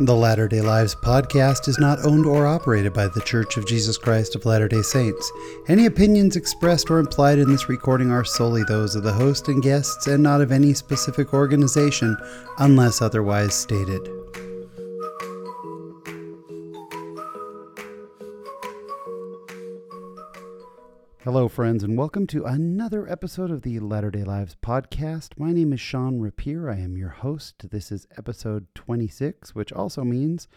The Latter day Lives podcast is not owned or operated by The Church of Jesus Christ of Latter day Saints. Any opinions expressed or implied in this recording are solely those of the host and guests and not of any specific organization unless otherwise stated. Hello, friends, and welcome to another episode of the Latter day Lives podcast. My name is Sean Rapier. I am your host. This is episode 26, which also means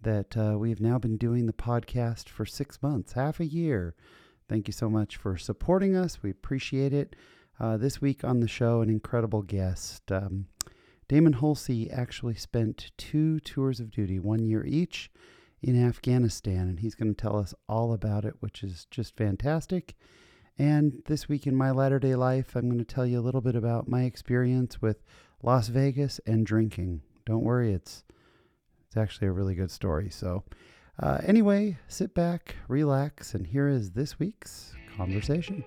that uh, we've now been doing the podcast for six months, half a year. Thank you so much for supporting us. We appreciate it. Uh, this week on the show, an incredible guest. Um, Damon Hulsey actually spent two tours of duty, one year each, in Afghanistan, and he's going to tell us all about it, which is just fantastic. And this week in my latter day life, I'm going to tell you a little bit about my experience with Las Vegas and drinking. Don't worry, it's it's actually a really good story. So, uh, anyway, sit back, relax, and here is this week's conversation.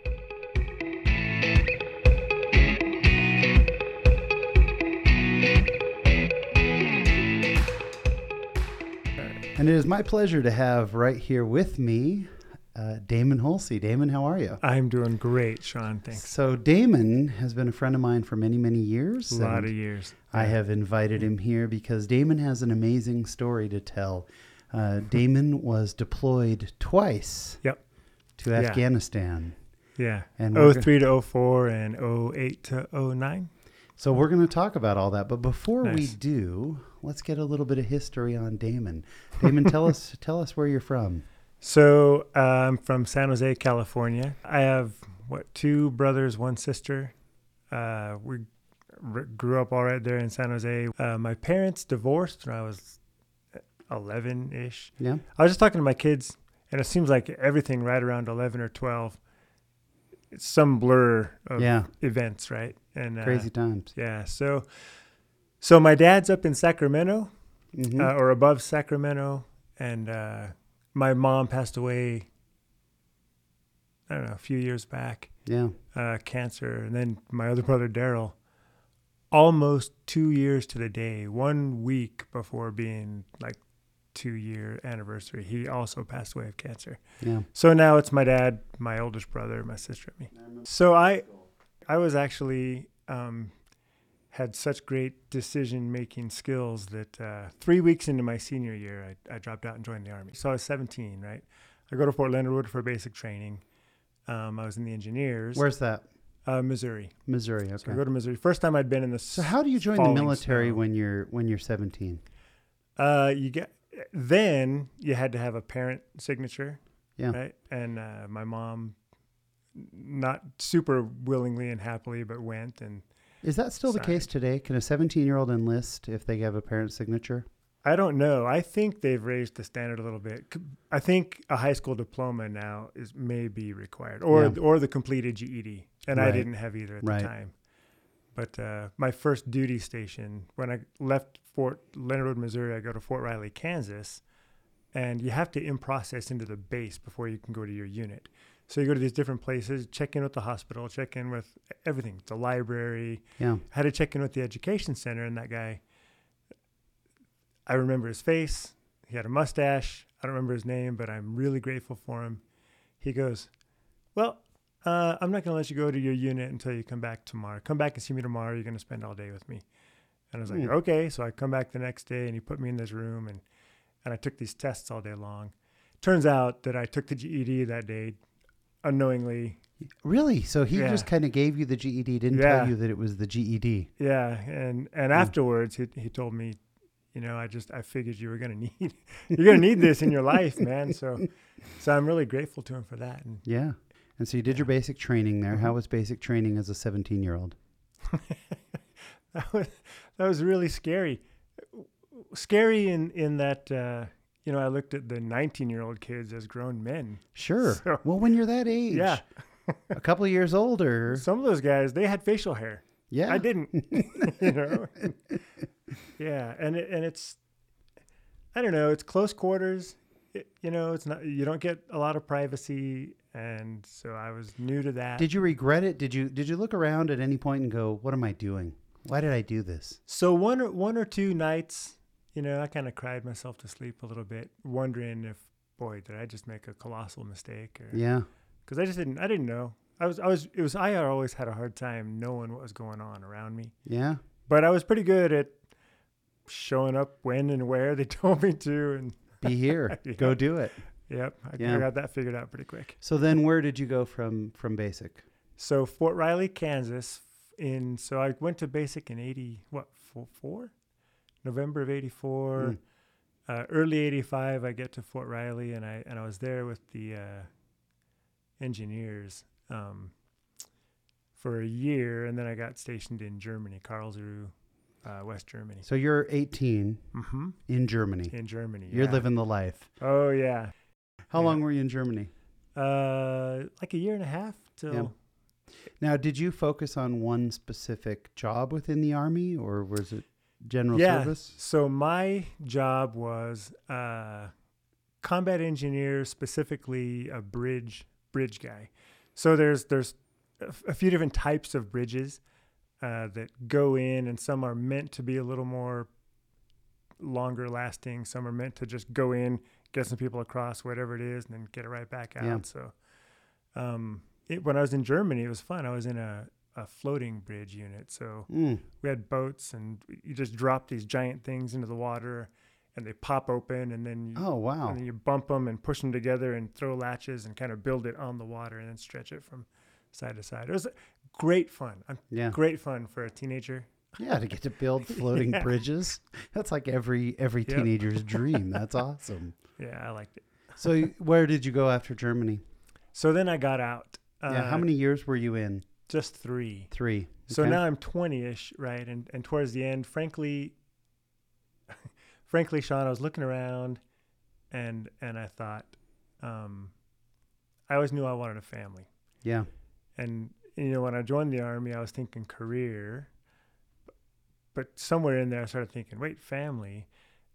And it is my pleasure to have right here with me uh, Damon Hulsey. Damon, how are you? I'm doing great, Sean. Thanks. So Damon has been a friend of mine for many, many years. A lot of years. I have invited him here because Damon has an amazing story to tell. Uh, Damon was deployed twice Yep. to Yeah. Afghanistan. Yeah. And 03 to 04 and 08 to 09. So we're going to talk about all that, but before we do, let's get a little bit of history on Damon. Damon, tell us tell us where you're from. So I'm from San Jose, California. I have, what, two brothers, one sister. Uh, we r- grew up all right there in San Jose. Uh, my parents divorced when I was 11 ish. Yeah. I was just talking to my kids, and it seems like everything right around 11 or 12, it's some blur of Yeah. events, right? And uh, Crazy times. Yeah. So, so my dad's up in Sacramento, Mhm. uh, or above Sacramento, and uh, my mom passed away. I don't know, a few years back, yeah. uh, cancer, and then my other brother Daryl, almost two years to the day, one week before being like two year anniversary, he also passed away of cancer. Yeah. So now it's my dad, my oldest brother, my sister, and me. So I, I was actually um, had such great decision making skills that uh, three weeks into my senior year, I, I dropped out and joined the army. So I was 17, right? I go to Fort Leonard Wood for basic training. Um, I was in the engineers. Where's that? uh, Missouri? Missouri. So I go to Missouri. First time I'd been in the. So how do you join the military snow. when you're when you're 17? Uh, you get then you had to have a parent signature. Yeah. Right. And uh, my mom, not super willingly and happily, but went and Is that still the case today? Can a 17 year old enlist if they have a parent signature? I don't know. I think they've raised the standard a little bit. I think a high school diploma now is may be required, or Yeah. or the completed GED, and I didn't have either at Right. the time. But uh, my first duty station, when I left Fort Leonard Wood, Missouri, I go to Fort Riley, Kansas, and you have to in process into the base before you can go to your unit. So you go to these different places, check in with the hospital, check in with everything, the library, Yeah. had to check in with the education center, and that guy, I remember his face. He had a mustache. I don't remember his name, but I'm really grateful for him. He goes, Well, uh, I'm not going to let you go to your unit until you come back tomorrow. Come back and see me tomorrow. You're going to spend all day with me. And I was like, Hmm. Okay. So I come back the next day, and he put me in this room, and, and I took these tests all day long. Turns out that I took the GED that day unknowingly. Really? So he Yeah. just kind of gave you the GED, didn't Yeah. tell you that it was the GED. Yeah, and and Hmm. afterwards he he told me, you know, I just I figured you were gonna need you're gonna need this in your life, man. So so I'm really grateful to him for that. And Yeah. And so you did your basic training there. How Mhm. was basic training as a 17 year old? that was that was really scary, scary in in that uh, you know I looked at the 19 year old kids as grown men. Sure. So- well, when you're that age, Yeah, a couple of years older. some of those guys they had facial hair. yeah. I didn't. you know. yeah, and it, and it's I don't know. It's close quarters. It, you know, it's not. You don't get a lot of privacy, and so I was new to that. Did you regret it? Did you did you look around at any point and go, "What am I doing? Why did I do this?" so one or one or two nights, you know, I kind of cried myself to sleep a little bit, wondering if, boy, did I just make a colossal mistake? Or Yeah. because I just didn't, I didn't know. I was, I was, it was. I always had a hard time knowing what was going on around me, Yeah. but I was pretty good at showing up when and where they told me to, and Be here. Yeah. Go do it. yep, I, Yeah. I got that figured out pretty quick. So then where did you go from from basic? So Fort Riley, Kansas. In so I went to basic in eighty what four, four? November of eighty four. Mm. Uh, early eighty five, I get to Fort Riley, and I and I was there with the uh, engineers um, for a year, and then I got stationed in Germany, Karlsruhe, uh, West Germany. So you're 18 Mm-hmm. in Germany. In Germany, You're yeah. living the life. Oh yeah, How Yeah. long were you in Germany? uh, like a year and a half till. Now, did you focus on one specific job within the army or was it general Yeah. service? So my job was uh, combat engineer, specifically a bridge bridge guy. So there's there's a few different types of bridges uh, that go in, and some are meant to be a little more longer lasting. Some are meant to just go in, get some people across, whatever it is, and then get it right back out. Yeah. So um, it, when I was in Germany, it was fun. I was in a, a floating bridge unit, so Mm. we had boats and you just drop these giant things into the water and they pop open and then you, Oh, wow. and then you bump them and push them together and throw latches and kind of build it on the water and then stretch it from side to side. It was great fun. Yeah. Great fun for a teenager. Yeah, to get to build floating Yeah. bridges. That's like every every Yep. teenager's dream. That's awesome. Yeah, I liked it. So where did you go after Germany? So then I got out. Yeah, how Uh, many years were you in? Just three. 3. So Okay. now I'm 20ish, right? And and towards the end, frankly, frankly, Sean, I was looking around, and and I thought, um, I always knew I wanted a family, Yeah. and you know when I joined the army, I was thinking career, but somewhere in there, I started thinking, wait, family,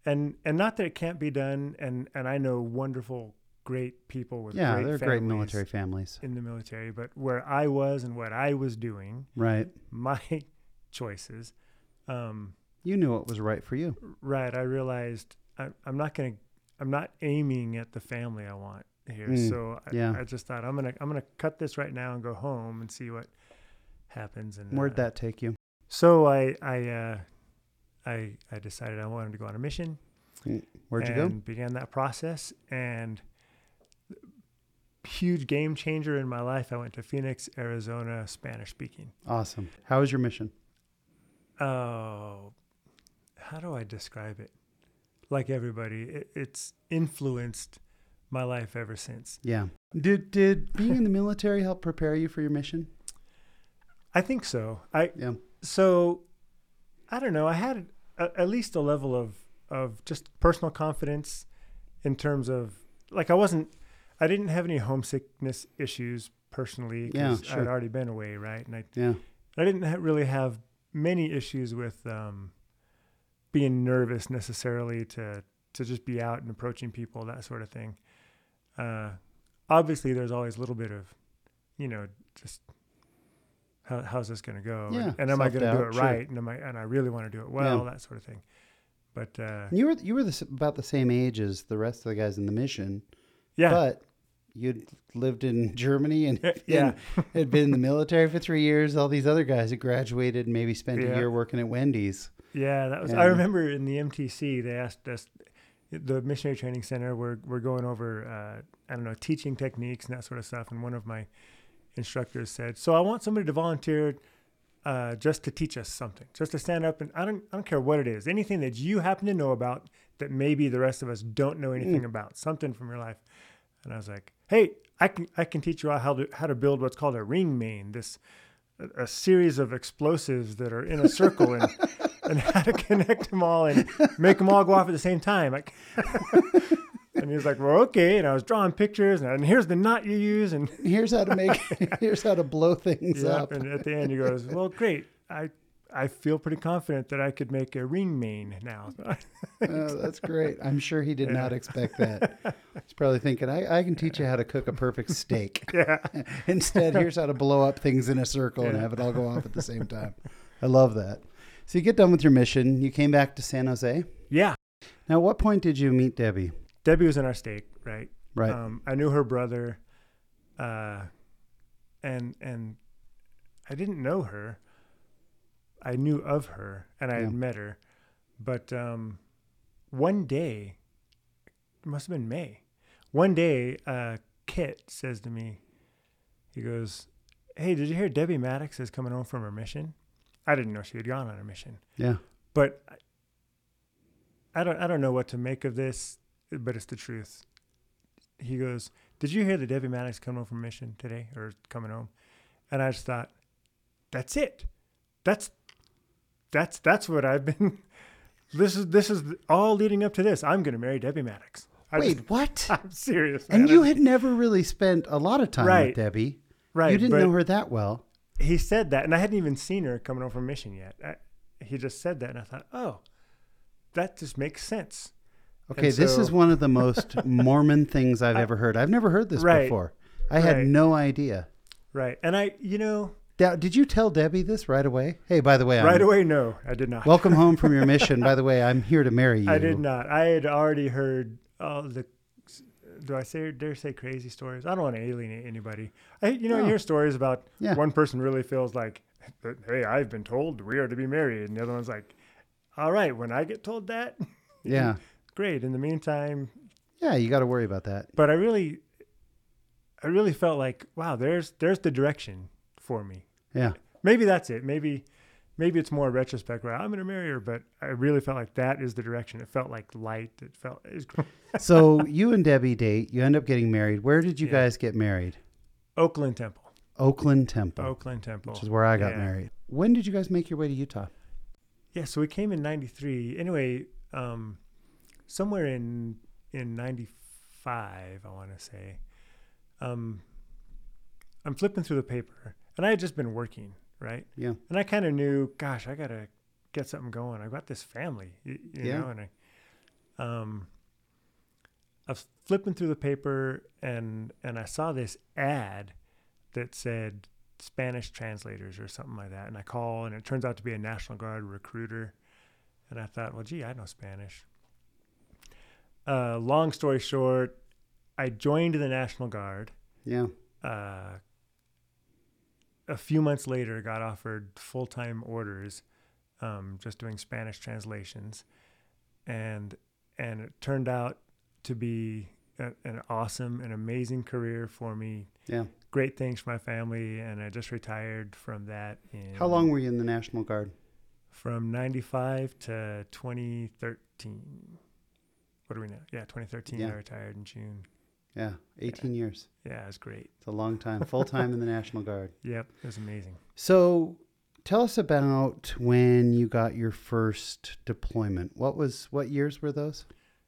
and and not that it can't be done, and and I know wonderful, great people with Yeah, great they're great military families. in the military, but where I was and what I was doing Right. my choices. Um, You knew what was right for you. right, I realized I, I'm not gonna, I'm not aiming at the family I want here. Mm, so I, yeah. I just thought I'm gonna, I'm gonna cut this right now and go home and see what happens. And Where'd uh, that take you? So I, I, uh, I, I decided I wanted to go on a mission. Where'd you go? and go? Began that process and huge game changer in my life. I went to Phoenix, Arizona, Spanish speaking. Awesome. How was your mission? Oh, how do I describe it? Like everybody, it, it's influenced my life ever since. Yeah. Did did being in the military help prepare you for your mission? I think so. I Yeah. so I don't know. I had a, at least a level of of just personal confidence in terms of like I wasn't. I didn't have any homesickness issues personally Yeah, I'd already been away, right? And I Yeah. I didn't ha- really have many issues with um, being nervous necessarily to to just be out and approaching people, that sort of thing. Uh, obviously, there's always a little bit of, you know, just how, how's this going to go? Yeah, and, and am I going to do it sure. right? And am I and I really want to do it well? That sort of thing. But uh, You were you were the, about the same age as the rest of the guys in the mission, yeah, but you'd lived in Germany and yeah, and had been in the military for three years. All these other guys had graduated and maybe spent a year working at Wendy's. Yeah, that was. Yeah. I remember in the MTC they asked us, the missionary training center. We're we're going over, uh, I don't know, teaching techniques and that sort of stuff. And one of my instructors said, "So I want somebody to volunteer, uh, just to teach us something, just to stand up and I don't I don't care what it is, anything that you happen to know about that maybe the rest of us don't know anything about, something from your life." And I was like, "Hey, I can I can teach you how to how to build what's called a ring main. This a, a series of explosives that are in a circle and." and how to connect them all and make them all go off at the same time. Like, and he was like, "Well, okay." And I was drawing pictures, and, and here's the knot you use, and Here's how to make. here's how to blow things yeah. up. And at the end, he goes, "Well, great. I I feel pretty confident that I could make a ring main now." Oh, that's great. I'm sure he did Yeah. not expect that. He's probably thinking, I, I can teach you how to cook a perfect steak. yeah, Instead, here's how to blow up things in a circle and have it all go off at the same time. I love that. So you get done with your mission. You came back to San Jose. yeah. Now, at what point did you meet Debbie? Debbie was in our state, right? Right. Um, I knew her brother, uh, and and I didn't know her. I knew of her, and I Yeah. had met her, but um, one day, it must have been May. One day, uh, Kit says to me, he goes, "Hey, did you hear Debbie Maddox is coming home from her mission?" I didn't know she had gone on her mission yeah. but I- I don't I don't know what to make of this, but it's the truth. He goes, "Did you hear that Debbie Maddox coming home from mission today or coming home?" And I just thought, "That's it. That's that's that's what I've been. this is this is all leading up to this. I'm going to marry Debbie Maddox. I Wait, just- what? I'm serious. man. And you had never really spent a lot of time Right. with Debbie. right? you didn't know her that well. He said that, and I hadn't even seen her coming home from mission yet. I, he just said that, and I thought, oh, that just makes sense. Okay, And this is one of the most Mormon things I've ever heard. I've never heard this Right. before. I had no idea. Right, and I, you know, Now, did you tell Debbie this right away? Hey, by the way, right I'm, away, no, I did not. welcome home from your mission. By the way, I'm here to marry you. I did not. I had already heard all the. Do I say dare say crazy stories? I don't want to alienate anybody. I, you know, you hear stories about Yeah. one person really feels like, "Hey, I've been told we are to be married," and the other one's like, "All right, when I get told that, Yeah. great." In the meantime, Yeah, you got to worry about that. but I really, I really felt like, wow, there's there's the direction for me. Yeah. Maybe that's it. Maybe, maybe it's more retrospect. Where I'm to marry her, but I really felt like that is the direction. It felt like light. It felt. It So you and Debbie date. You end up getting married. Where did you Yeah. guys get married? Oakland Temple. Oakland Temple, Oakland Temple. which is where I got Yeah. married. When did you guys make your way to Utah? Yeah, so we came in '93. Anyway, um, somewhere in in '95, I want to say. Um, I'm flipping through the paper, and I had just been working, right? Yeah. And I kind of knew, gosh, I gotta get something going. I've got this family, you, you Yeah. know, and I, um, I was flipping through the paper, and and I saw this ad that said Spanish translators or something like that. And I call, and it turns out to be a National Guard recruiter. And I thought, well, gee, I know Spanish. Uh, long story short, I joined the National Guard. Yeah. Uh, a few months later, got offered full time orders, um, just doing Spanish translations, and and it turned out to be a, an awesome and amazing career for me Yeah. great things for my family, and I just retired from that. In How long were you in the National Guard? From '95 to 2013. What are we now? Yeah, 2013. Yeah. I retired in June. Yeah, 18 years. Yeah, it's great. It's a long time. Full time in the National Guard. Yep, it was amazing. So, tell us about when you got your first deployment. What was what years were those?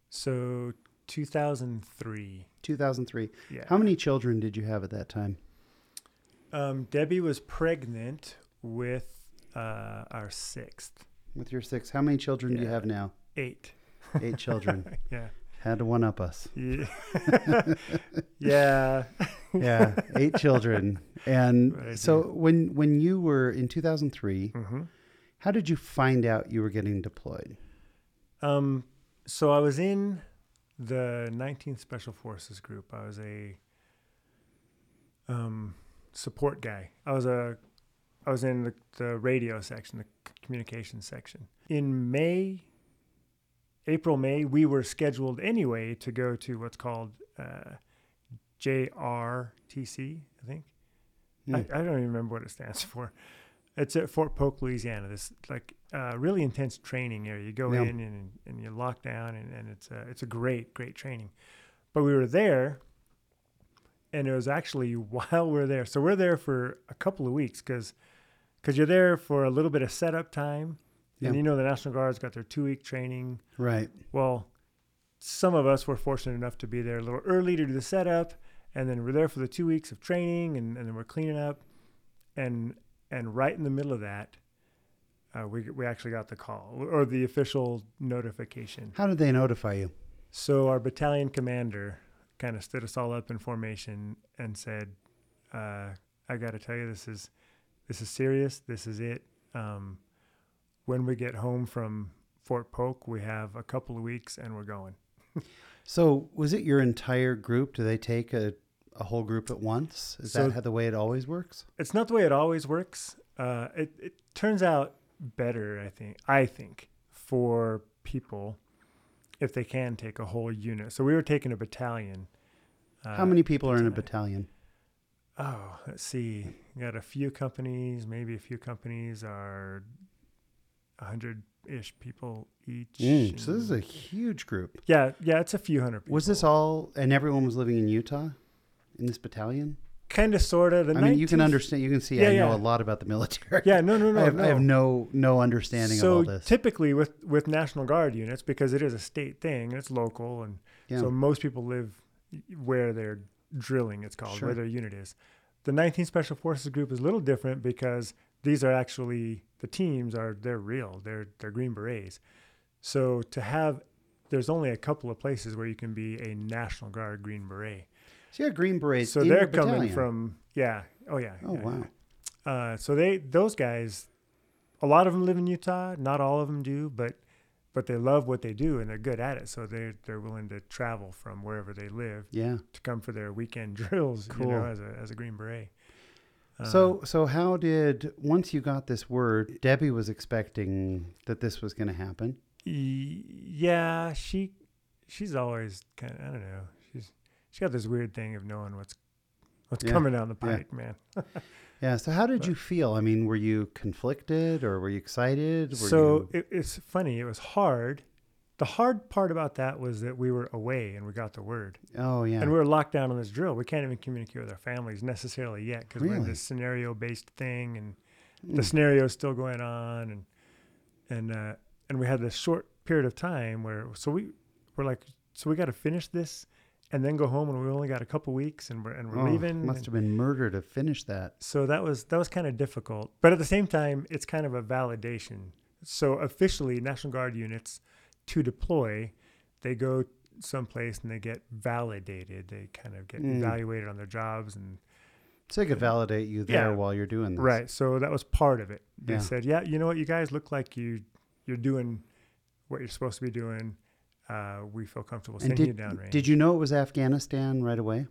So 2003. 2003. Yeah. How many children did you have at that time? Um, Debbie was pregnant with uh, our sixth, With your six, how many children do you have now? eight. Eight children. Yeah. Had to one up us. Yeah. yeah. Yeah, eight children. And Right, so yeah. when when you were in 2003, hmm how did you find out you were getting deployed? Um, so I was in the 19th Special Forces group. I was a um, support guy. I was a I was in the, the radio section, the communications section. In May, April, May, we were scheduled anyway to go to what's called uh, JRTC, I think. Hmm. I, I don't even remember what it stands for. It's at Fort Polk, Louisiana. This like uh, really intense training area. You go Yeah. in and, and you lock down, and, and it's a it's a great great training. But we were there, and it was actually while we're there. So we're there for a couple of weeks because because you're there for a little bit of setup time, and you know the National Guard's got their two week training. Right. Well, some of us were fortunate enough to be there a little early to do the setup, and then we're there for the two weeks of training, and, and then we're cleaning up, and and right in the middle of that, uh, we we actually got the call or the official notification. How did they notify you? So our battalion commander kind of stood us all up in formation and said, uh, "I got to tell you, this is this is serious. This is it. Um, when we get home from Fort Polk. We have a couple of weeks, and we're going. So, was it your entire group? Do they take a, a whole group at once? Is So- that how the way it always works? It's not the way it always works. Uh, it it turns out better, I think. I think for people if they can take a whole unit. So we were taking a battalion. Uh, How many people are in a battalion. battalion? Oh, let's see. We got a few companies. Maybe a few companies are hundred ish people each. Mm, so this is a huge group. yeah, yeah. It's a few hundred. People. Was this all, and everyone was living in Utah in this battalion? kind of, sort of? I mean, you can understand, you can see Yeah, I know yeah. a lot about the military. Yeah, no, no, no. I, have, no. I have no no understanding so of all this. typically with with National Guard units, because it is a state thing, it's local, and yeah. so most people live where they're drilling. It's called Sure. where their unit is. The 19th Special Forces Group is a little different because these are actually the teams are they're real. They're they're Green Berets. So to have there's only a couple of places where you can be a National Guard Green Beret. so you had Green Berets. So they're coming battalion. from yeah. Oh yeah. Oh yeah, wow. yeah. Uh, so they those guys, a lot of them live in Utah. Not all of them do, but but they love what they do and they're good at it. So they're they're willing to travel from wherever they live Yeah. to come for their weekend drills. You Cool. know, as a as a Green Beret. So uh-huh. so how did once you got this word, Debbie was expecting that this was going to happen. y- yeah, she she's always kind of I don't know. She's she got this weird thing of knowing what's what's Yeah, coming down the yeah. man. Yeah. So how did But- you feel? I mean, were you conflicted or were you excited? Were so you, it, it's funny. It was hard. The hard part about that was that we were away and we got the word. oh yeah. And we were locked down on this drill. We can't even communicate with our families necessarily yet because we're in this scenario based thing and Mm. the scenario is still going on and and uh, and we had this short period of time where so we we're like so we got to finish this and then go home and we only got a couple weeks and we're and we're Oh, leaving. Must and- have been murder to finish that. so that was that was kind of difficult, but at the same time, it's kind of a validation. So officially, National Guard units to deploy, they go someplace and they get validated. They kind of get Mm. evaluated on their jobs and So they could validate you there Yeah. while you're doing this. right. So that was part of it. They Yeah. said, "Yeah, you know what? You guys look like you you're doing what you're supposed to be doing. Uh, we feel comfortable And sending you did, downrange." did you know it was Afghanistan right away?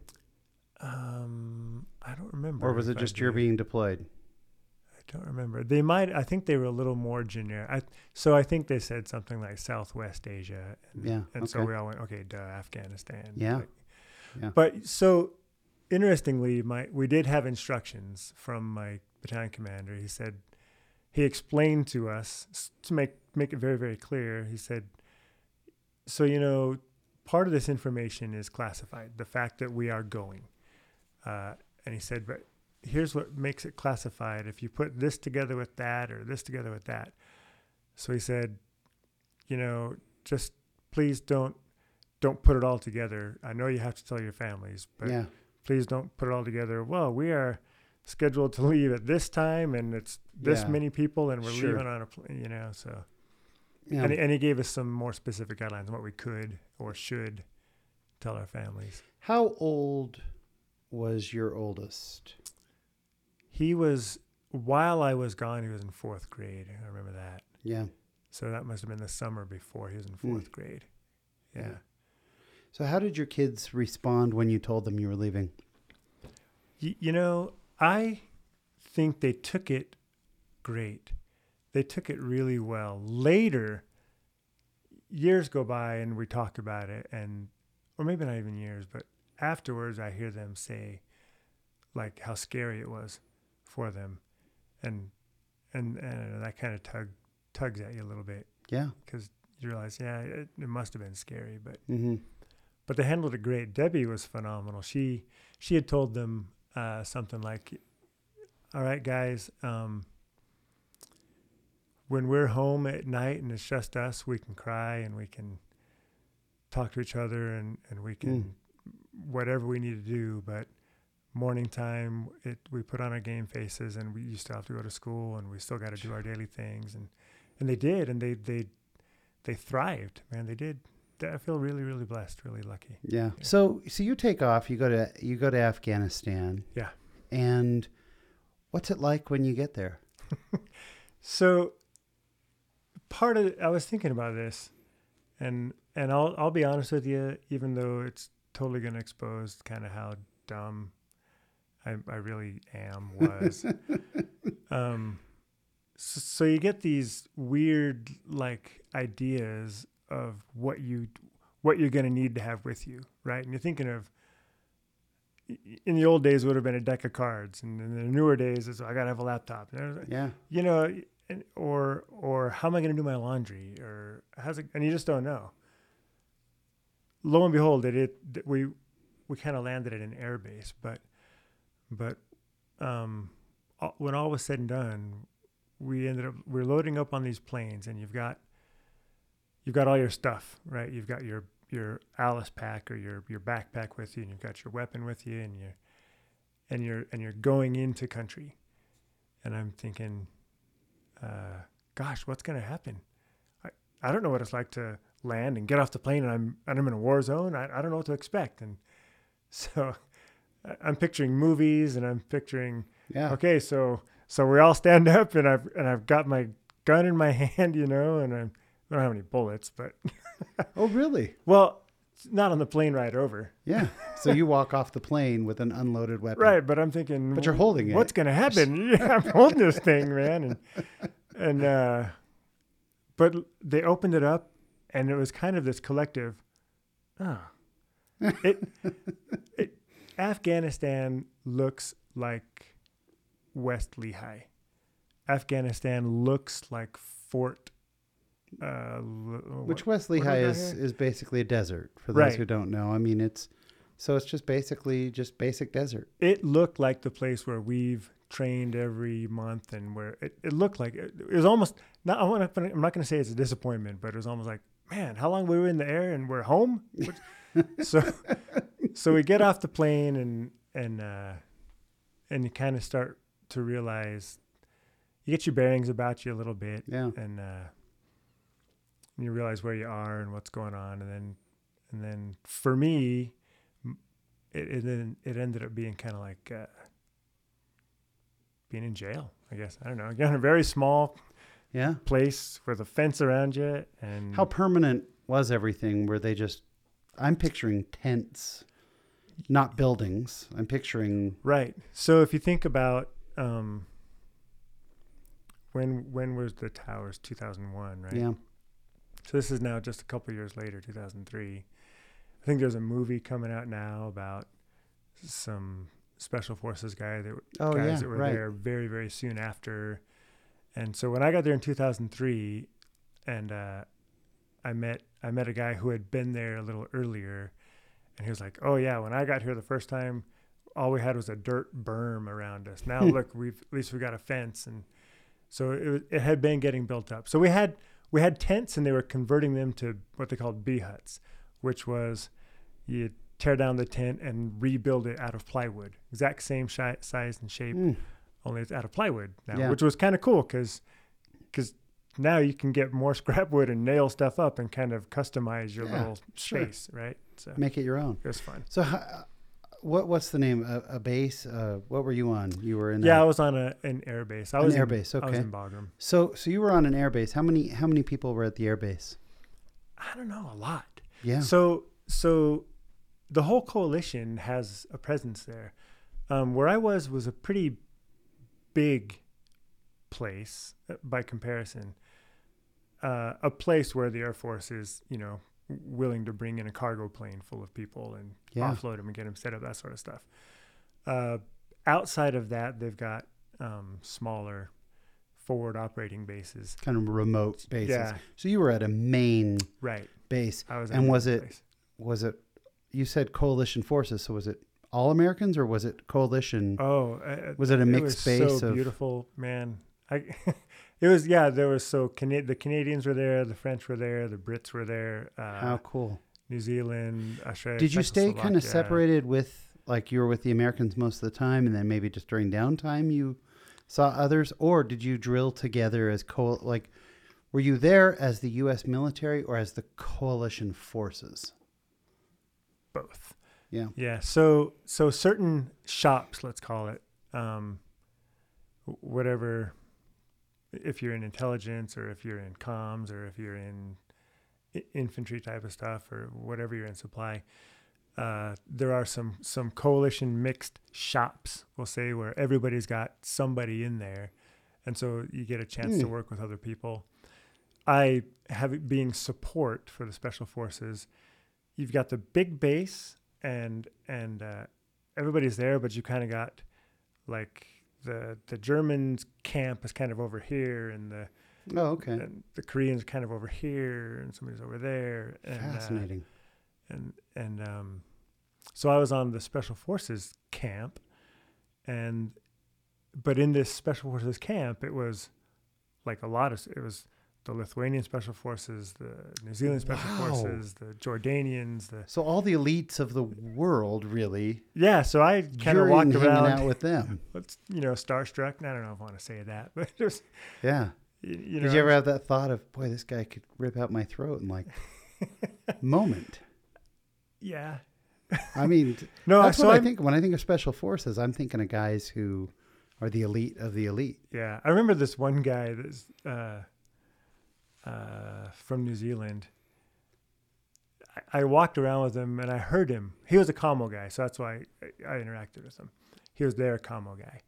um, I don't remember. Or was it just you're being deployed? I don't remember. They might. I think they were a little more generic. I, so I think they said something like Southwest Asia. And, Yeah, And so we all went, okay, duh, Afghanistan. Yeah, Like- yeah. But so interestingly, my we did have instructions from my battalion commander. He said he explained to us to make make it very very clear. He said, so you know, part of this information is classified. The fact that we are going, uh, and he said, but here's what makes it classified. If you put this together with that or this together with that, so he said, you know, just please don't don't put it all together. I know you have to tell your families, but yeah. please don't put it all together. Well, we are scheduled to leave at this time, and it's this Yeah. many people, and we're Sure. leaving on a plane. You know, so yeah. and, and he gave us some more specific guidelines on what we could or should tell our families. How old was your oldest? He was while I was gone. He was in fourth grade. I remember that. Yeah. So that must have been the summer before he was in Hmm. fourth grade. Yeah. Yeah. So how did your kids respond when you told them you were leaving? Y- you know, I think they took it great. They took it really well. Later, years go by and we talk about it, and or maybe not even years, but afterwards, I hear them say, like how scary it was for them, and and and that kind of tug tugs at you a little bit Yeah. because you realize, yeah, it, it must have been scary, but Mm-hmm. but they handled it great. Debbie was phenomenal. She she had told them uh, something like, "All right, guys, um, when we're home at night and it's just us, we can cry and we can talk to each other and and we can whatever we need to do. But morning time, it we put on our game faces and we still have to go to school and we still got to do our daily things and and they did and they they they thrived. Man, they did. I feel really, really blessed, really lucky. Yeah. So so you take off, you go to you go to Afghanistan. Yeah. And what's it like when you get there? So part of I was thinking about this, and and I'll I'll be honest with you, even though it's totally going to expose kind of how dumb I I really am was. um, so, so you get these weird like ideas of what you what you're going to need to have with you, right? And you're thinking of in the old days would have been a deck of cards, and in the newer days is I got to have a laptop. Yeah. You know, or or how am I going to do my laundry, or how's it? And you just don't know. Lo and behold, it, it we we kind of landed at an air base, but but um, when all was said and done, we ended up we're loading up on these planes, and you've got you've got all your stuff, right? You've got your your Alice pack or your your backpack with you, and you've got your weapon with you, and you're and you're and you're going into country, and I'm thinking, uh, gosh, what's going to happen? I I don't know what it's like to land and get off the plane, and I'm and I'm in a war zone. I I don't know what to expect, and so I'm picturing movies, and I'm picturing, yeah, okay, so so we all stand up, and I've and I've got my gun in my hand, you know, and I'm I don't have any bullets, but oh, really? Well, not on the plane ride over. Yeah. So you walk off the plane with an unloaded weapon. Right, but I'm thinking, but you're holding it. it. What's going to happen? yeah, I'm holding this thing, man, and and uh, but they opened it up, and it was kind of this collective. Oh, it, it Afghanistan looks like West Lehi. Afghanistan looks like Fort uh, Which West Lehi is is basically a desert for those right. who don't know. I mean, it's so it's just basically just basic desert. It looked like the place where we've trained every month, and where it, it looked like it, it was almost not. I'm not, I'm not going to say it's a disappointment, but it was almost like, man, how long we were in the air and we're home. so, so we get off the plane and and uh, and you kind of start to realize you get your bearings about you a little bit, yeah, and. Uh, and you realize where you are and what's going on and then and then for me it it, then it ended up being kind of like uh, being in jail i guess. I don't know. Again a very small yeah. place with a fence around you and how permanent was everything? Were they just i'm picturing tents not buildings i'm picturing right so if you think about um when when was the towers 2001 right yeah so this is now just a couple years later, 2003. I think there's a movie coming out now about some special forces guy that oh, guys yeah, that were right. there very very soon after. And so when I got there in 2003, and uh, I met I met a guy who had been there a little earlier, and he was like, "Oh yeah, when I got here the first time, all we had was a dirt berm around us. Now look, we've at least we got a fence." And so it, it had been getting built up. So we had we had tents and they were converting them to what they called B-huts, which was you tear down the tent and rebuild it out of plywood, exact same shi- size and shape, mm. only it's out of plywood now, Yeah. which was kind of cool because because now you can get more scrap wood and nail stuff up and kind of customize your Yeah, little sure. space, right? So make it your own it was fun. so ho- what what's the name a, a base uh, what were you on you were in Yeah, I a, was on a, an air base. I An air base, I was okay. in Bagram. so so you were on an air base how many how many people were at the air base I don't know a lot. yeah So so the whole coalition has a presence there. Um, where I was was a pretty big place uh, by comparison. Uh, a place where the Air Force is, you know, willing to bring in a cargo plane full of people and Yeah. offload them and get them set up, that sort of stuff. Uh, outside of that, they've got um, smaller forward operating bases. kind of remote bases Yeah, so you were at a main right. base I was. And was it- place. was it you said coalition forces so was it all americans or was it coalition Oh, uh, was it a it mixed was space so of beautiful, man. I, it was yeah. There was so Cana- the Canadians were there, the French were there, the Brits were there, uh, how cool New Zealand, Australia. did you stay kind of separated with like you were with the americans most of the time and then maybe just during downtime you saw others or did you drill together as co like were you there as the us military or as the coalition forces Both. yeah Yeah. So so certain shops, let's call it, um, whatever if you're in intelligence or if you're in comms or if you're in infantry type of stuff or whatever you're in supply. Uh, there are some some coalition mixed shops, we'll say, where everybody's got somebody in there, and so you get a chance to Hmm. work with other people. I have it being support for the special forces. You've got the big base, and and uh, everybody's there, but you kind of got like the the Germans camp is kind of over here, and the Oh, okay. and the Koreans kind of over here, and somebody's over there. And, uh, Fascinating. and and um, so I was on the special forces camp, and but in this special forces camp, it was like a lot of it was the Lithuanian special forces, the New Zealand special Wow. forces, the Jordanians, the so all the elites of the world really yeah. So I kind of walked around, out with them. what's you know starstruck. I don't know if I want to say that, but just Yeah. y- you know. Did you ever have that thought of, boy, this guy could rip out my throat in like moment? yeah. I mean, No, that's so what I I'm- think when I think of special forces. I'm thinking of guys who are the elite of the elite. Yeah, I remember this one guy that's uh, uh, from New Zealand. I, I walked around with him and I heard him. He was a commo guy, so that's why I, I interacted with him. He was their commo guy,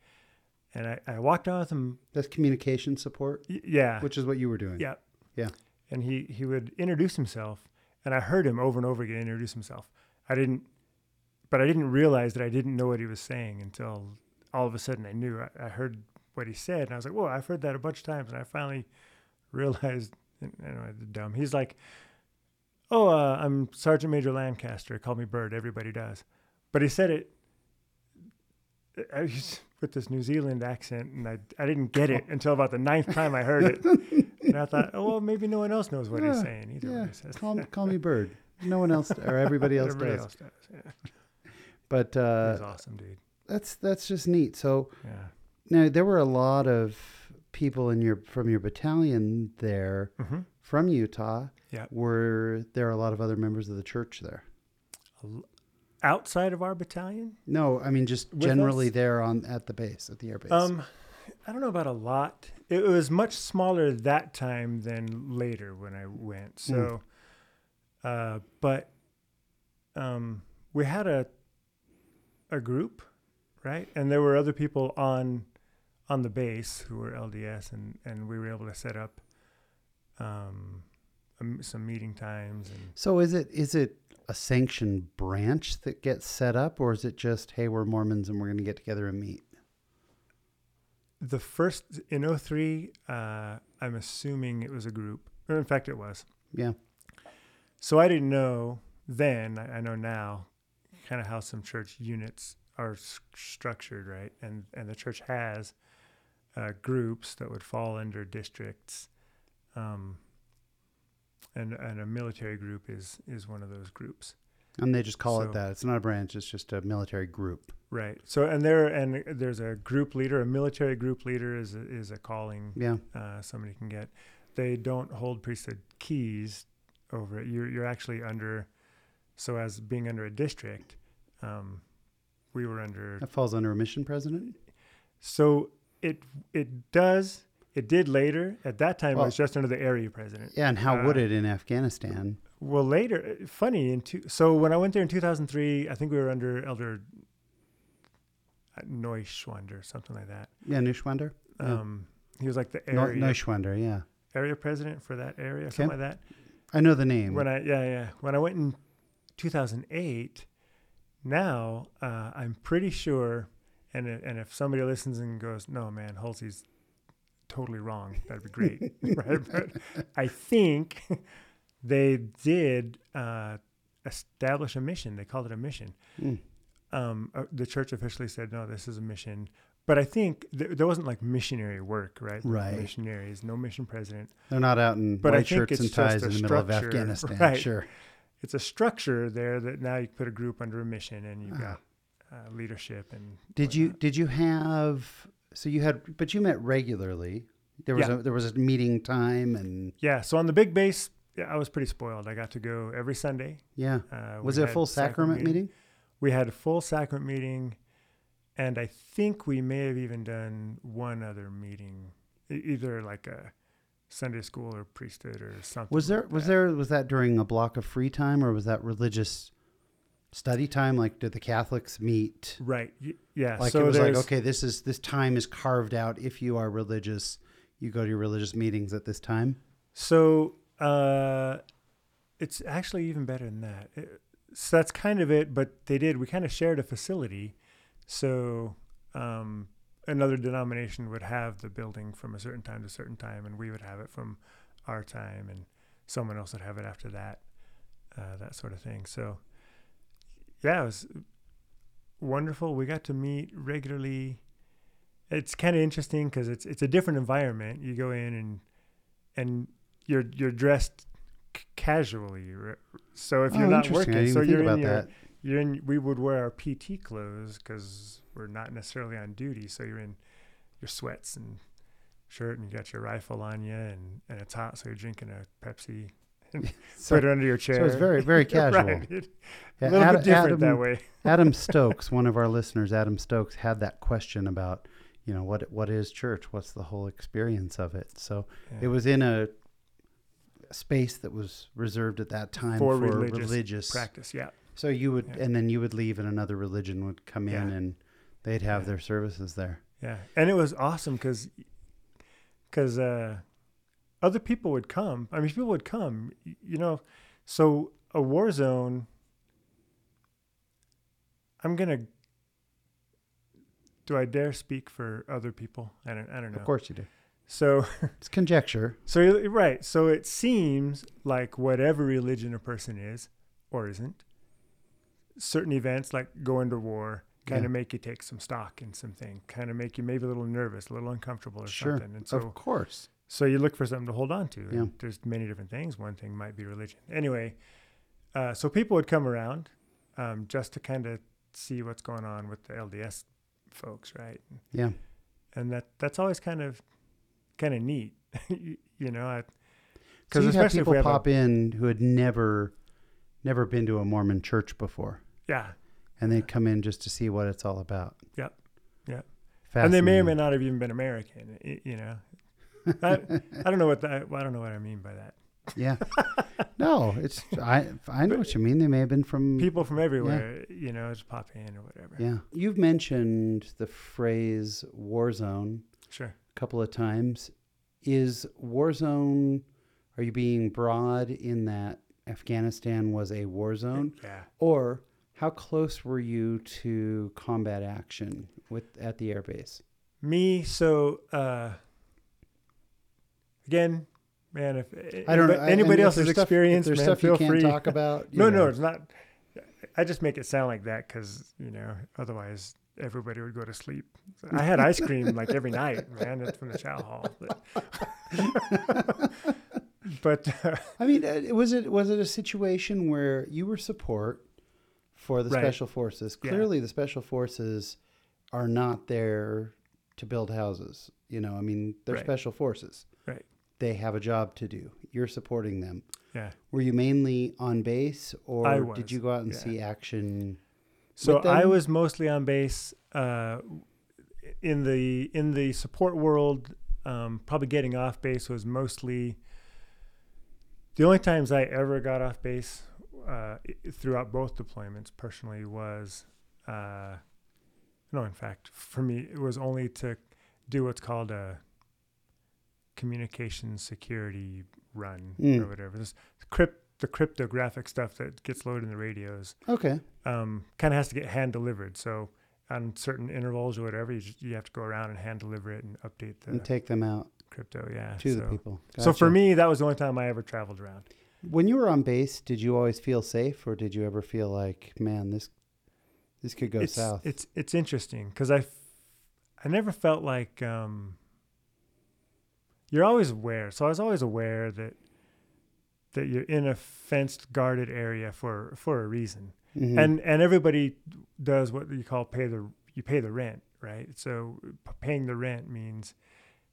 and I, I walked around with him. That's communication support, y- Yeah, which is what you were doing. yeah, Yeah. And he he would introduce himself, and I heard him over and over again introduce himself. I didn't, but I didn't realize that I didn't know what he was saying until all of a sudden I knew. I, I heard what he said, and I was like, "Whoa!" I've heard that a bunch of times, and I finally realized. It's dumb. He's like, "Oh, uh, I'm Sergeant Major Lancaster. Call me Bird. Everybody does." But he said it I was with this New Zealand accent, and I I didn't get it until about the ninth time I heard it. And I thought, oh well, maybe no one else knows what he's saying either. Yeah, When he says call, call me Bird. No one else or everybody else Everybody does. else does. Yeah, But uh, he's awesome, dude. that's that's just neat. So Yeah. now there were a lot of people in your from your battalion there Mm-hmm. from Utah. Yeah. Were there a lot of other members of the church there? Outside of our battalion, No, I mean just With generally us? there on at the base at the air base. um, I don't know about a lot. It was much smaller that time than later when I went. So, uh, but um, we had a a group, right? And there were other people on on the base who were LDS, and and we were able to set up um, some meeting times and so is it is it a sanctioned branch that gets set up, or is it just hey we're Mormons and we're going to get together and meet? the first in 03 uh, i'm assuming it was a group or in fact it was Yeah. so i didn't know then i, I know now kind of how some church units are s- structured right and and the church has uh, groups that would fall under districts um, and and a military group is is one of those groups And they just call So- it that. It's not a branch. It's just a military group. right so and there and there's a group leader a military group leader is a, is a calling Yeah. uh, somebody can get. They don't hold priesthood keys over it. You're you're actually under. So as being under a district, um, we were under. That falls under a mission president. So it it does. It did later. At that time, Well- it was just under the area president. Yeah, and how would Uh, it in Afghanistan? Well, later, uh, funny in two. So when I went there in 2003, I think we were under Elder uh, Neuenschwander, something like that. Yeah, Neuenschwander. Yeah. Um, he was like the area Neuenschwander. Yeah, area president for that area, Okay. something like that. I know the name. when I yeah yeah when I went in 2008, now uh, I'm pretty sure, and and if somebody listens and goes, no man, Halsey's totally wrong, that'd be great, right? But I think they did uh, establish a mission. They called it a mission. Mm. Um, uh, the church officially said, no, this is a mission. But I think th- there wasn't like missionary work, right? Right. Missionaries, no mission president. They're not out in But I white think shirts and ties in the middle of Afghanistan. right. Sure. it's a structure there that now you put a group under a mission and you've Ah. got uh, leadership and Did you did you have so you had but you met regularly? There was Yeah. a there was a meeting time and yeah so on the big base yeah, i was pretty spoiled i got to go every sunday yeah. uh, Was it a full sacrament meeting? we had a full sacrament meeting and i think we may have even done one other meeting either like a Sunday school or priesthood or something. Was there like was there was that during a block of free time or was that religious study time? Like did the Catholics meet? right? Yeah. Like so it was like okay, this is this time is carved out. If you are religious, you go to your religious meetings at this time. So uh, it's actually even better than that. It- so that's kind of it. But they did. We kind of shared a facility, so um, another denomination would have the building from a certain time to a certain time, and we would have it from our time, and someone else would have it after that. Uh, that sort of thing. So yeah, it was wonderful. We got to meet regularly. It's kind of interesting because it's it's a different environment. You go in and and you're you're dressed c- casually. So if you're Oh, not working, so you're in your that. you're in. We would wear our PT clothes because we're not necessarily on duty. So you're in your sweats and shirt, and you got your rifle on you, and and it's hot, so you're drinking a Pepsi. So, put it under your chair. so it's very very casual. right. Yeah, a little Ad- bit different that Adam- way. Adam Stokes, one of our listeners, Adam Stokes, had that question about, you know, what what is church? What's the whole experience of it? So Yeah. it was in a space that was reserved at that time For for, religious religious. practice. Yeah. So you would, Yeah. and then you would leave, and another religion would come in, and they'd have their services there. Yeah, and it was awesome because because uh, other people would come. I mean, people would come. You know, so a war zone. I'm gonna. Do I dare speak for other people? I don't. I don't know. Of course you do. So It's conjecture. so right. So it seems like whatever religion a person is or isn't, certain events like going to war kind Yeah. of make you take some stock in something, kind of make you maybe a little nervous, a little uncomfortable or Sure. something. And so of course. So you look for something to hold on to. Yeah. There's many different things. One thing might be religion. Anyway, uh, so people would come around um, just to kind of see what's going on with the LDS folks, right? Yeah. And that that's always kind of kind of neat, you, you know. Because So you'd have people we have a- pop in who had never, never been to a Mormon church before, yeah, and they'd come in just to see what it's all about. Yep. Yep. and they may or may not have even been American, you know. I, I don't know what that. I don't know what I mean by that. Yeah. no, it's I I know what you mean. They may have been from People from everywhere, you know, it's pop in or whatever. Yeah. You've mentioned the phrase war zone Sure. a couple of times. Is war zone are you being broad in that Afghanistan was a war zone Yeah. or how close were you to combat action with at the airbase? Me, so uh, again, man, if I don't anybody, anybody else's experience, there's man, stuff feel you can't free. talk about. no, no, it's not. I just make it sound like that because you know, otherwise everybody would go to sleep. I had ice cream like every night, man. From the chow hall. But, but uh, I mean, uh, was it was it a situation where you were support for the Right. special forces? Yeah. Clearly, the special forces are not there to build houses. You know, I mean, they're Right. special forces. Right. They have a job to do. You're supporting them. yeah. Were you mainly on base, or did you go out and yeah. see action? So I was mostly on base uh, in the in the support world. Um, probably getting off base was mostly the only times I ever got off base uh, throughout both deployments. Personally, was uh, no. In fact, for me, it was only to do what's called a communication security run Mm. or whatever. This crypt the cryptographic stuff that gets loaded in the radios Okay. um, kind of has to get hand delivered. So on certain intervals or whatever, you, just, you have to go around and hand deliver it and update the and take them out crypto. Yeah. to so, the people. So for me, that was the only time I ever traveled around. when you were on base, did you always feel safe, or did you ever feel like, man, this this could go it's, south? It's it's interesting because I, I never felt like um, you're always aware. So I was always aware that that you're in a fenced, guarded area for for a reason. Mhm. and and everybody does what you call pay the you pay the rent right so p- paying the rent means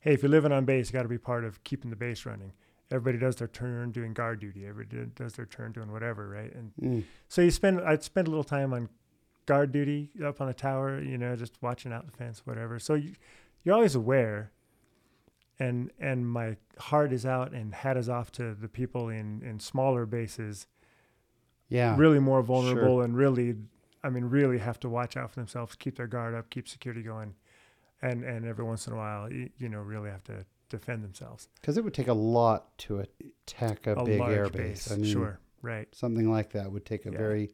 hey if you're living on base you got to be part of keeping the base running everybody does their turn doing guard duty everybody does their turn doing whatever right and Mm. so you spend i'd spend a little time on guard duty up on the tower you know just watching out the fence whatever so you, you're always aware and and my heart is out and hat is off to the people in in smaller bases, Yeah. really more vulnerable and really, I mean, really have to watch out for themselves, keep their guard up, keep security going, and and every once in a while, you, you know, really have to defend themselves. Because it would take a lot to attack a, big large air base. I mean, sure, right. something like that would take a Yeah. very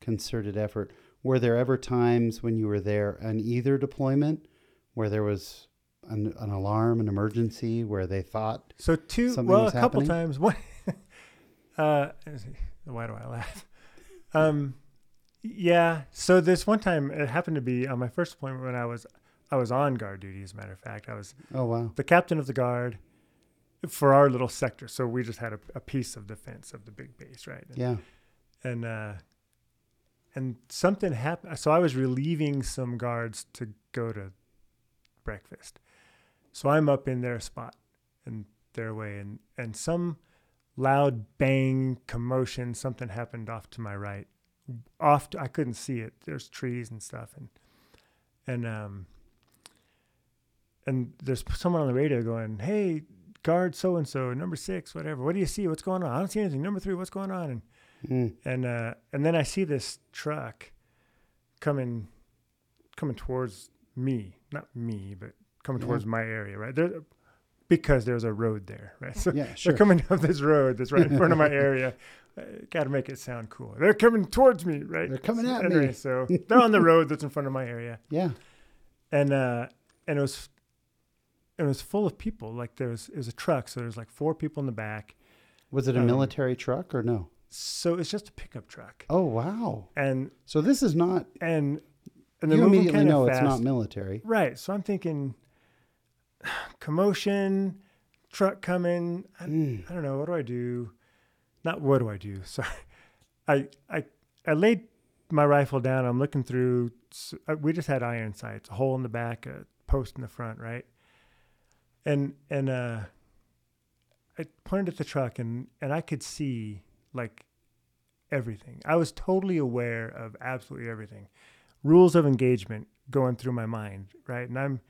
concerted effort. Were there ever times when you were there on either deployment where there was an, an alarm, an emergency, where they thought, So two, Something well, a couple happening? times. One, uh, why do I laugh? Um, yeah. So this one time, it happened to be on my first appointment when I was, I was on guard duty. As a matter of fact, I was oh, wow. the captain of the guard for our little sector. So we just had a, a piece of defense of the big base, right? And, Yeah. and uh, and something happened. So I was relieving some guards to go to breakfast. So I'm up in their spot and their way, and and some loud bang commotion. Something happened off to my right. Off, to, I couldn't see it. There's trees and stuff, and and um and there's someone on the radio going, "Hey, guard so and so, number six, whatever. What do you see? What's going on? I don't see anything. Number three, what's going on?" And Mm. and uh, and then I see this truck coming coming towards me, not me, but coming Yeah. towards my area, right there, because there's a road there, right? So Yeah, sure. they're coming up this road that's right in front of my area. Uh, Got to make it sound cool. They're coming towards me, right? They're coming at Anyway, me. So they're on the road that's in front of my area, Yeah. and uh, and it was it was full of people. Like there was it was a truck, so there's like four people in the back. Was it a Um, military truck or no? So it's just a pickup truck, Oh, wow. and So this is not, and and you immediately know of it's not military. Right. So I'm thinking commotion, truck coming. I, Mm. I don't know. What do I do? Not what do I do? Sorry. I I I laid my rifle down. I'm looking through. uh, We just had iron sights, a hole in the back, a post in the front, right? And and uh, I pointed at the truck, and and I could see like everything. I was totally aware of absolutely everything. Rules of engagement going through my mind, right? And I'm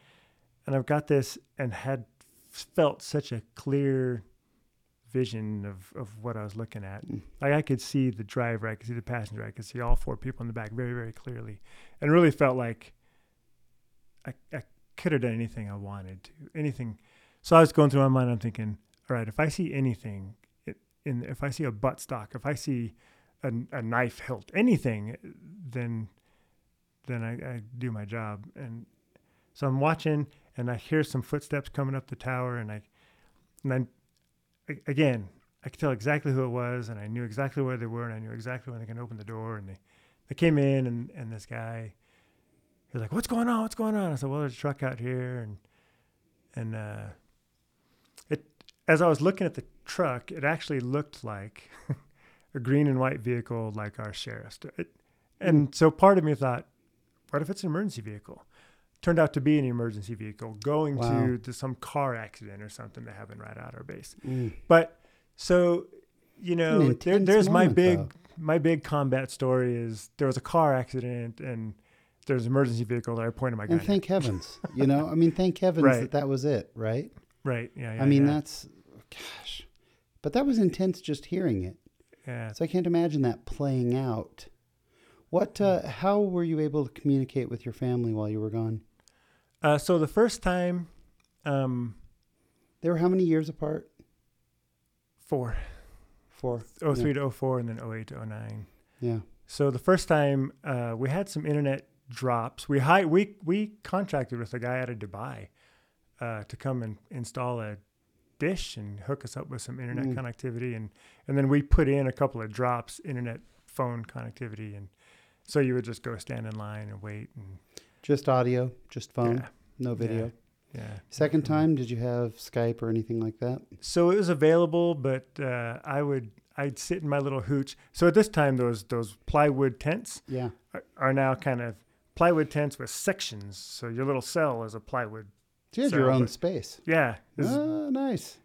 and I've got this and had felt such a clear vision of, of what I was looking at. Mm. Like I could see the driver, I could see the passenger, I could see all four people in the back very, very clearly. And really felt like I, I could have done anything I wanted to. Anything. So I was going through my mind, I'm thinking, all right, if I see anything it, in if I see a butt stock, if I see a, a knife hilt, anything, then then I, I do my job. And so I'm watching and I hear some footsteps coming up the tower and I and a- again I could tell exactly who it was and I knew exactly where they were and I knew exactly when they can open the door and they, they came in and, and this guy he was like, What's going on? What's going on? I said, Well there's a truck out here and and uh it as I was looking at the truck, it actually looked like a green and white vehicle like our sheriff's. It, and so part of me thought, what if it's an emergency vehicle? Turned out to be an emergency vehicle going Wow. to, to some car accident or something that happened right out our base. Mm. But so, you know, there, there's my big though. my big combat story is there was a car accident and there's an emergency vehicle that I pointed my gun And at. thank heavens, you know, I mean, thank heavens Right. that that was it, right? Right. Yeah. yeah I mean, yeah, that's, gosh, but that was intense just hearing it. yeah. So I can't imagine that playing out. What, uh, how were you able to communicate with your family while you were gone? Uh, so the first time, um, They were how many years apart? four, Four. 03 to 04 and then 08 to 09. Yeah. So the first time uh, we had some internet drops. We hi- we we contracted with a guy out of Dubai uh, to come and install a dish and hook us up with some internet Mm. connectivity, and and then we put in a couple of drops internet phone connectivity, and so you would just go stand in line and wait and Just audio, just phone, yeah, no video. yeah. Second Mhm. time, did you have Skype or anything like that? So it was available, but uh, I would I'd sit in my little hooch. So at this time, those those plywood tents Yeah. are, are now kind of plywood tents with sections. So your little cell is a plywood. So you had your own but- space. Yeah, Oh, nice.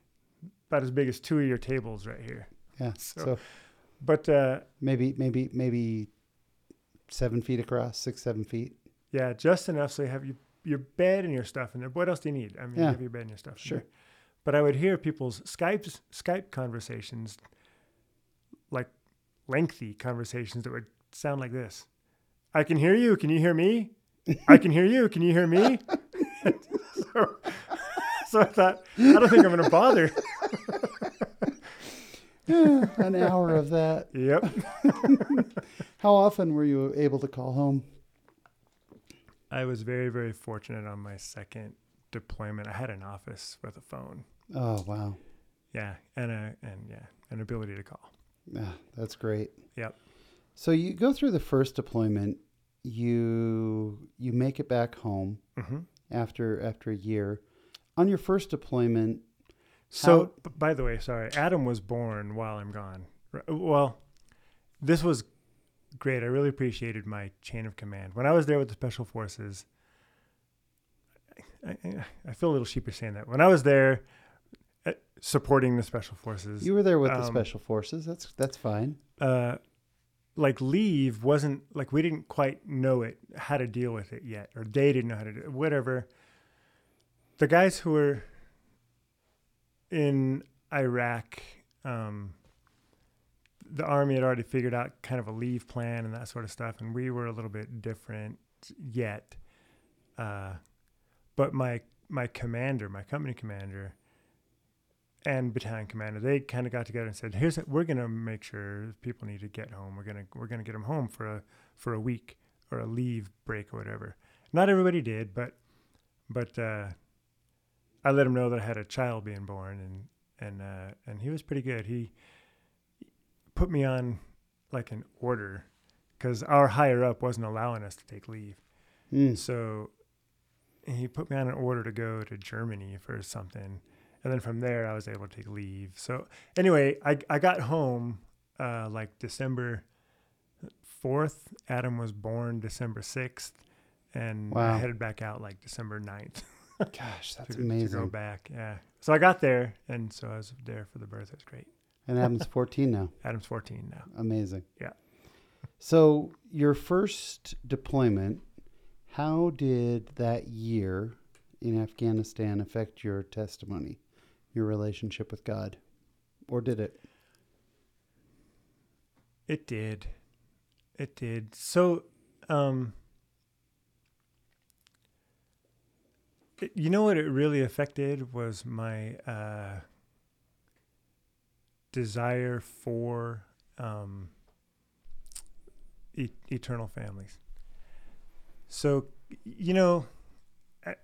about as big as two of your tables right here. Yeah. So- So, But uh, maybe, maybe, maybe seven feet across, six, seven feet. Yeah, just enough so you have your your bed and your stuff in there. What else do you need? I mean, Yeah. you have your bed and your stuff. Sure. there. but I would hear people's Skype Skype conversations, like lengthy conversations that would sound like this. I can hear you. Can you hear me? I can hear you. Can you hear me? so, so I thought, I don't think I'm going to bother. An hour of that. Yep. How often were you able to call home? I was very, very fortunate on my second deployment. I had an office with a phone. Oh wow. Yeah, and a and yeah, an ability to call. Yeah, that's great. Yep. So you go through the first deployment, you you make it back home hmm after after a year. On your first deployment, So, How- by the way, sorry, Adam was born while I'm gone. Well, this was great. I really appreciated my chain of command. When I was there with the Special Forces, I, I, I feel a little sheepish saying that. When I was there uh, supporting the Special Forces, you were there with the um, special forces. That's that's fine. uh, like leave wasn't like we didn't quite know it how to deal with it yet, or they didn't know how to do it. Whatever. The guys who were in Iraq, um, the army had already figured out kind of a leave plan and that sort of stuff, and we were a little bit different yet. Uh, but my my commander, my company commander, and battalion commander, they kind of got together and said, "Here's we're gonna make sure people need to get home. We're gonna we're gonna get them home for a for a week or a leave break or whatever." Not everybody did, but but uh, I let him know that I had a child being born, and and uh, and he was pretty good. He put me on like an order because our higher up wasn't allowing us to take leave. Mm. So he put me on an order to go to Germany for something. And then from there, I was able to take leave. So anyway, I, I got home uh, like December 4th. Adam was born December 6th. And Wow. I headed back out like December 9th Gosh, that's to, to go back. Yeah. So I got there. And so I was there for the birth. It was great. And Adam's 14 now. Adam's 14 now. Amazing. Yeah. So your first deployment, how did that year in Afghanistan affect your testimony, your relationship with God, or did it? It did. It did. So, um, you know what it really affected was my uh, desire for um, e- eternal families. So, you know,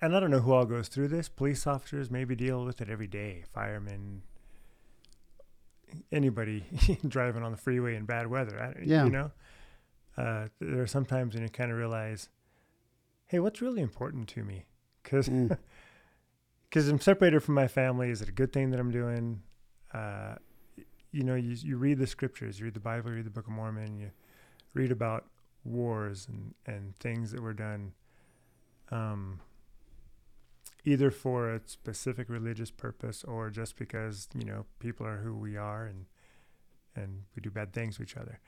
and I don't know who all goes through this. Police officers maybe deal with it every day. Firemen, anybody driving on the freeway in bad weather. I, Yeah. You know, uh, there are some times when you kind of realize, hey, what's really important to me? Because Mm. because I'm separated from my family. Is it a good thing that I'm doing? Uh, you know, you you read the scriptures, you read the Bible, you read the Book of Mormon, you read about wars and and things that were done, um, either for a specific religious purpose or just because you know people are who we are and and we do bad things to each other.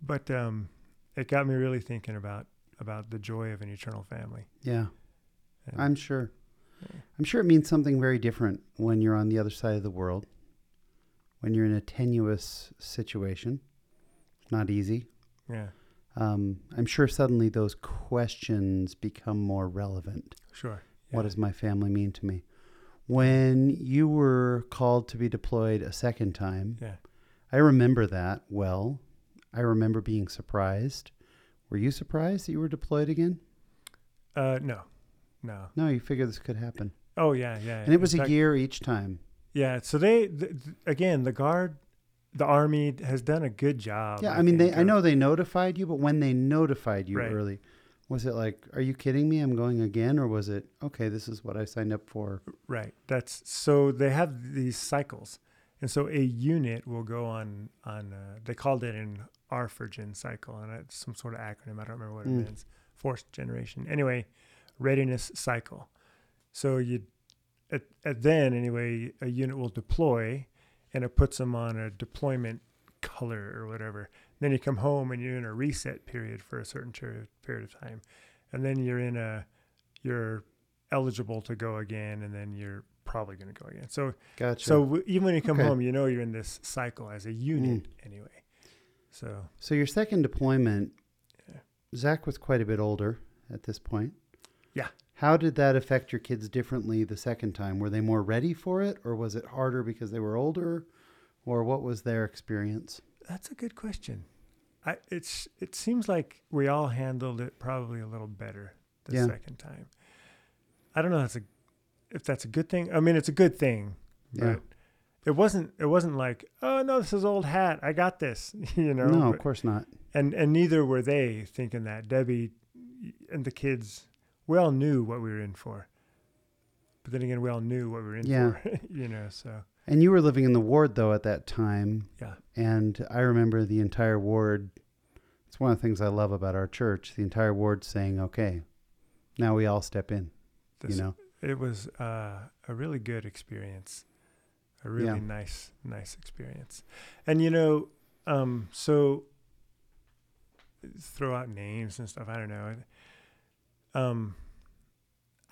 But um, it got me really thinking about about the joy of an eternal family. Yeah, And- I'm sure. I'm sure it means something very different when you're on the other side of the world, when you're in a tenuous situation. Not easy. yeah, Um, I'm sure suddenly those questions become more relevant. sure. What does my family mean to me? When you were called to be deployed a second time, Yeah. I remember that well. I remember being surprised. Were you surprised that you were deployed again? Uh, no, no. No, you figured this could happen. Oh yeah, yeah. And it was In a year each time. Yeah. So they th- again, the guard, the army has done a good job. Yeah, I mean, they, I know they notified you, but when they notified you Right. early, was it like, are you kidding me? I'm going again? Or was it, okay, this is what I signed up for? Right. That's so they have these cycles, and so a unit will go on on. Uh, they called it an ARFORGEN cycle, and it's some sort of acronym. I don't remember what Mm. it means. Force generation. Anyway, readiness cycle. So you, at, at then anyway, a unit will deploy, and it puts them on a deployment color or whatever. Then you come home and you're in a reset period for a certain period of time, and then you're in a, you're eligible to go again, and then you're probably going to go again. So Gotcha. so w- even when you come Okay. home, you know you're in this cycle as a unit Mm. anyway. So So your second deployment, Yeah. Zach was quite a bit older at this point. Yeah. How did that affect your kids differently the second time? Were they more ready for it, or was it harder because they were older, or what was their experience? that's a good question. I it's it seems like we all handled it probably a little better the Yeah. second time. I don't know if that's a if that's a good thing. I mean, it's a good thing, but Yeah. it wasn't it wasn't like oh no this is old hat I got this you know no, but- of course not. and and neither were they thinking that Debbie and the kids we all knew what we were in for but then again we all knew what we were in Yeah. for you know so And you were living in the ward though at that time, yeah and I remember the entire ward. It's one of the things I love about our church. The entire ward saying, "Okay, now we all step in." this, you know, it was uh, a really good experience a really Yeah. nice nice experience and you know um so throw out names and stuff i don't know um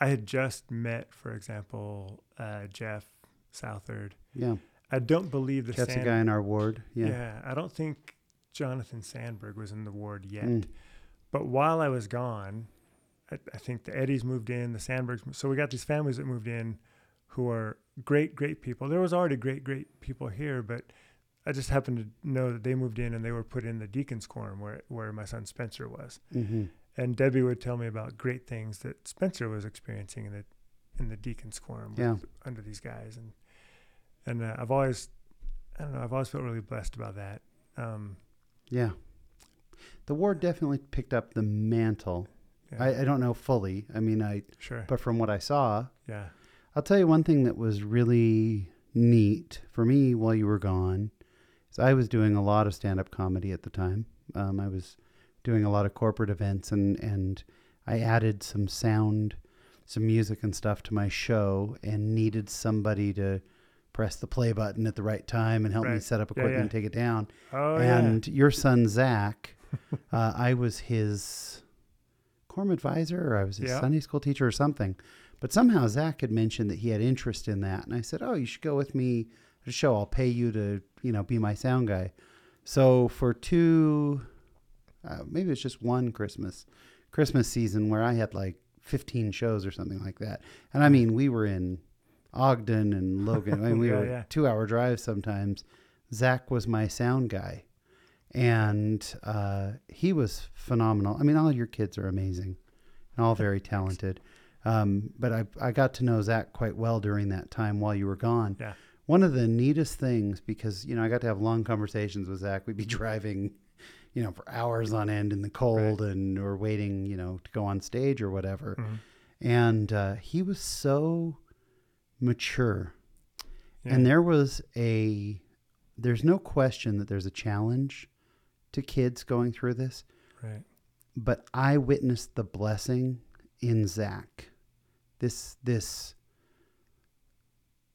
i had just met for example uh jeff southard yeah. i don't believe the That's a Sand- guy in our ward. yeah. Yeah. i don't think jonathan sandberg was in the ward yet Mm. but while I was gone, I, I think the Eddies moved in, the Sandbergs. So we got these families that moved in who are great, great people. There was already great, great people here, but I just happened to know that they moved in and they were put in the Deacon's Quorum where, where my son Spencer was. hmm And Debbie would tell me about great things that Spencer was experiencing in the in the Deacon's Quorum Yeah. with, under these guys. And and uh, I've always, I don't know, I've always felt really blessed about that. Um, Yeah. The war definitely picked up the mantle. yeah, I, I don't know fully. I mean, I sure. but from what I saw, Yeah. I'll tell you one thing that was really neat for me while you were gone. Is I was doing a lot of stand-up comedy at the time. Um, I was doing a lot of corporate events, and and I added some sound, some music and stuff to my show, and needed somebody to press the play button at the right time and help me set up equipment yeah. and take it down. Oh, yeah. and your son Zach, uh, I was his quorum advisor, or I was his Yeah. Sunday school teacher, or something. But somehow Zach had mentioned that he had interest in that, and I said, "Oh, you should go with me to show. I'll pay you to, you know, be my sound guy." So for two, uh, maybe it's just one Christmas, Christmas season where I had like 15 shows or something like that, and I mean we were in Ogden and Logan. I mean we Yeah, were yeah. two-hour drives sometimes. Zach was my sound guy, and uh, he was phenomenal. I mean, all your kids are amazing and all very talented. Um, but I, I got to know Zach quite well during that time while you were gone. Yeah. One of the neatest things, because, you know, I got to have long conversations with Zach. We'd be driving, you know, for hours on end in the cold and or waiting, you know, to go on stage or whatever. Mhm. And uh, he was so mature. Yeah. And there was a, there's no question that there's a challenge to kids going through this, right. but I witnessed the blessing in Zach. This, this,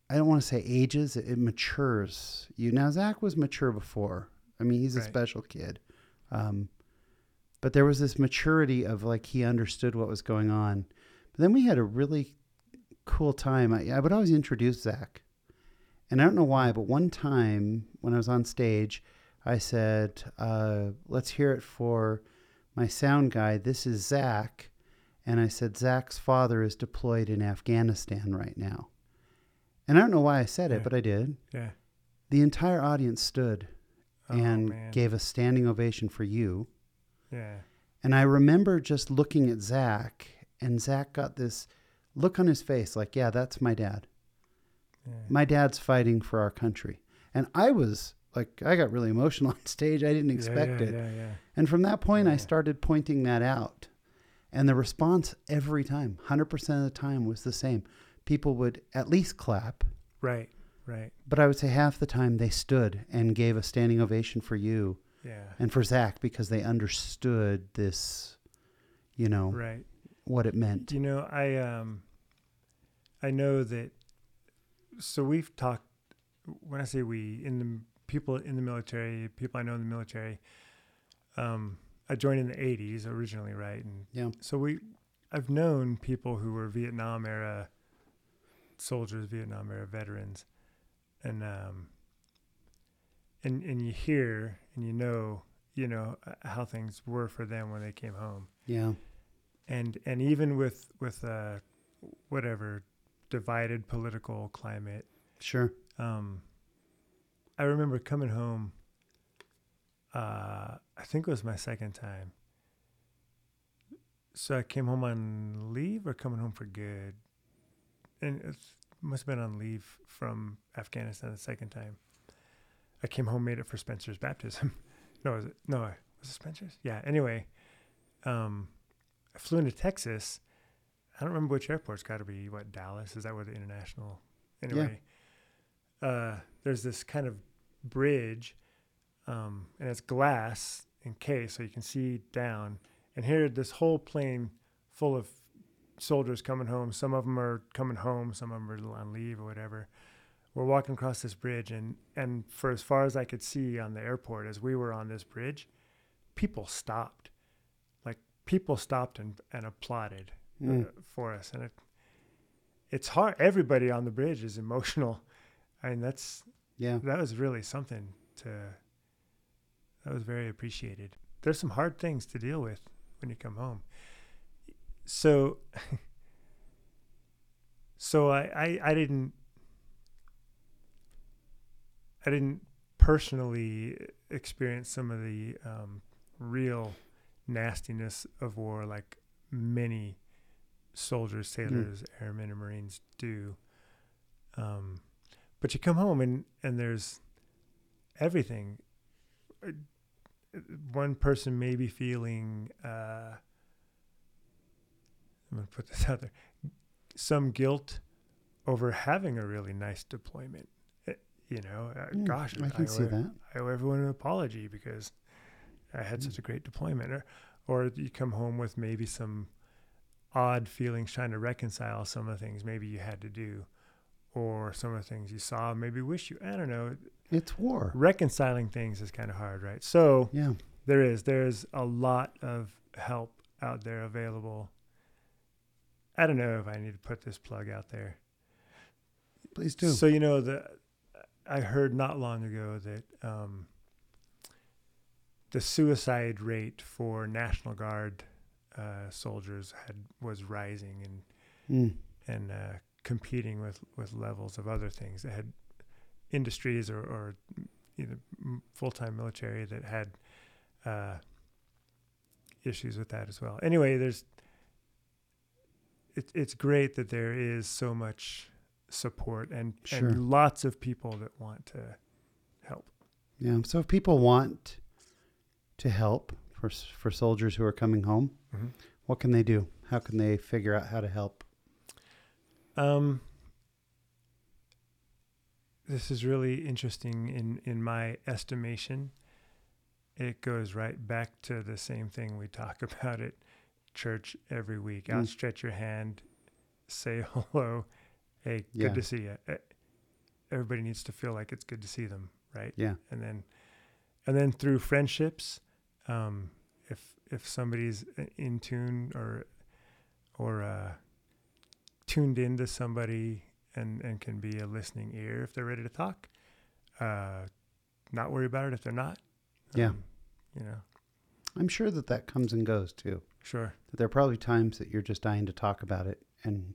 I don't want to say ages, it, it matures you. Now, Zach was mature before. I mean, he's a special kid. Um, but there was this maturity of like he understood what was going on. But then we had a really cool time. I, I would always introduce Zach. And I don't know why, but one time when I was on stage, I said, uh, let's hear it for my sound guy. This is Zach. And I said, Zach's father is deployed in Afghanistan right now. And I don't know why I said it, Yeah. but I did. Yeah. The entire audience stood Oh, and man. gave a standing ovation for you. Yeah. And I remember just looking at Zach, and Zach got this look on his face like, yeah, that's my dad. Yeah. My dad's fighting for our country. And I was like, I got really emotional on stage. I didn't expect yeah, it. Yeah. Yeah. And from that point, I started pointing that out. And the response every time, 100% of the time, was the same. People would at least clap, Right. Right. but I would say half the time they stood and gave a standing ovation for you Yeah. and for Zach because they understood this, you know, Right. what it meant. You know, I um, I know that. So we've talked. When I say we, in the people in the military, people I know in the military. Um, I joined in the '80s originally, right? And Yeah. so we, I've known people who were Vietnam era soldiers, Vietnam era veterans, and um, and and you hear and you know you know uh, how things were for them when they came home, Yeah. and and even with with uh, whatever divided political climate, Sure. um, I remember coming home. Uh, I think it was my second time. So I came home on leave or coming home for good, and must have been on leave from Afghanistan the second time. I came home, made it for Spencer's baptism. no, was it? No, was it Spencer's? Yeah. Anyway, um, I flew into Texas. I don't remember which airport. It's got to be what Dallas. Is that where the international? Anyway, uh, there's this kind of bridge, um, and it's glass encased, so you can see down. And here, this whole plane full of soldiers coming home. Some of them are coming home. Some of them are on leave or whatever. We're walking across this bridge, and and for as far as I could see on the airport, as we were on this bridge, people stopped, like people stopped and and applauded Mm. uh, for us, and it it's hard. Everybody on the bridge is emotional. I mean, that's Yeah. that was really something to that was very appreciated there's some hard things to deal with when you come home so so I, I i didn't i didn't personally experience some of the um, real nastiness of war like many soldiers sailors airmen and marines do. Um, but you come home and and there's everything. Uh, one person may be feeling uh i'm going to put this out there some guilt over having a really nice deployment Eh, you know uh, Mm, gosh I can see owe, that. i owe everyone an apology because i had Mm. such a great deployment or, or you come home with maybe some odd feelings trying to reconcile some of the things maybe you had to do or some of the things you saw maybe wish you i don't know It's war. reconciling things is kind of hard right so Yeah. there is there's a lot of help out there available i don't know if i need to put this plug out there Please do. so you know the i heard not long ago that um, the suicide rate for national guard uh, soldiers had was rising and Mm. and uh, competing with, with levels of other things that had industries or, or either full time military that had uh, issues with that as well. Anyway, there's it, it's great that there is so much support and, Sure. and lots of people that want to help. Yeah. So if people want to help for for soldiers who are coming home, Mhm. what can they do? How can they figure out how to help? Um, this is really interesting in, in my estimation. It goes right back to the same thing we talk about at church every week. Mm. Outstretch your hand, say hello. Hey, Yeah. good to see you. Everybody needs to feel like it's good to see them, right? Yeah. and then and then through friendships um if if somebody's in tune or or uh tuned into somebody and and can be a listening ear if they're ready to talk uh not worry about it if they're not Yeah. Um, you know I'm sure that that comes and goes too. Sure there are probably times that you're just dying to talk about it, and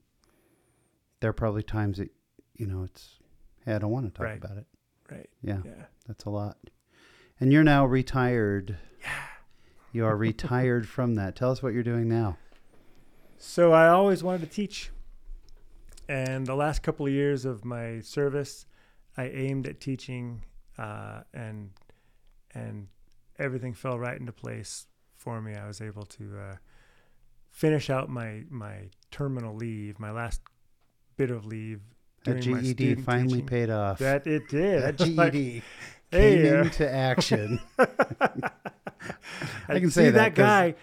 there are probably times that you know it's hey, I don't want to talk Right. about it. right Yeah, yeah that's a lot. And you're now retired. Yeah. You are retired from that. Tell us what you're doing now. So I always wanted to teach. And the last couple of years of my service, I aimed at teaching, uh, and and everything fell right into place for me. I was able to uh, finish out my my terminal leave, my last bit of leave. That GED finally teaching. paid off. That it did. That GED hey, came uh, into action. I can see say that that guy.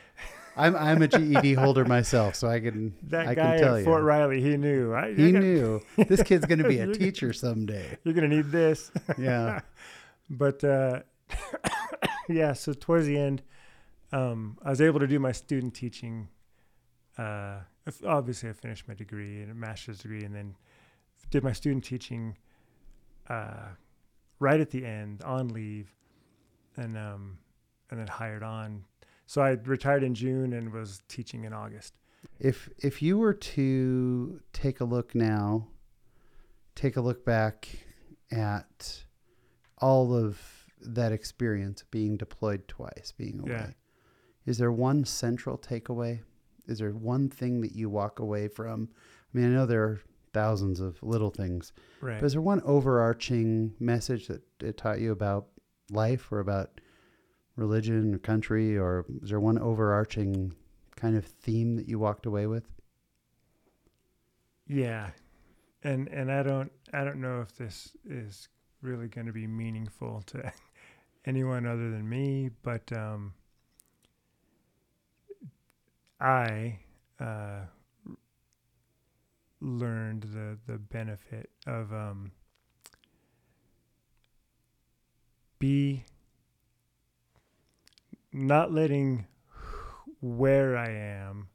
I'm I'm a GED holder myself, so I can That I guy can tell at you. Fort Riley, he knew. I, he I got- knew this kid's going to be a teacher someday. You're gonna need this. Yeah. but uh, yeah, so towards the end, um, I was able to do my student teaching. Uh, obviously, I finished my degree and a master's degree, and then did my student teaching uh, right at the end on leave, and um, and then hired on. So I retired in June and was teaching in August. If if you were to take a look now, take a look back at all of that experience being deployed twice, being away. Yeah. Is there one central takeaway? Is there one thing that you walk away from? I mean, I know there are thousands of little things, Right. but is there one overarching message that it taught you about life or about religion or country, or is there one overarching kind of theme that you walked away with? Yeah, and and I don't I don't know if this is really going to be meaningful to anyone other than me, but um, I uh, learned the the benefit of um, be not letting where I am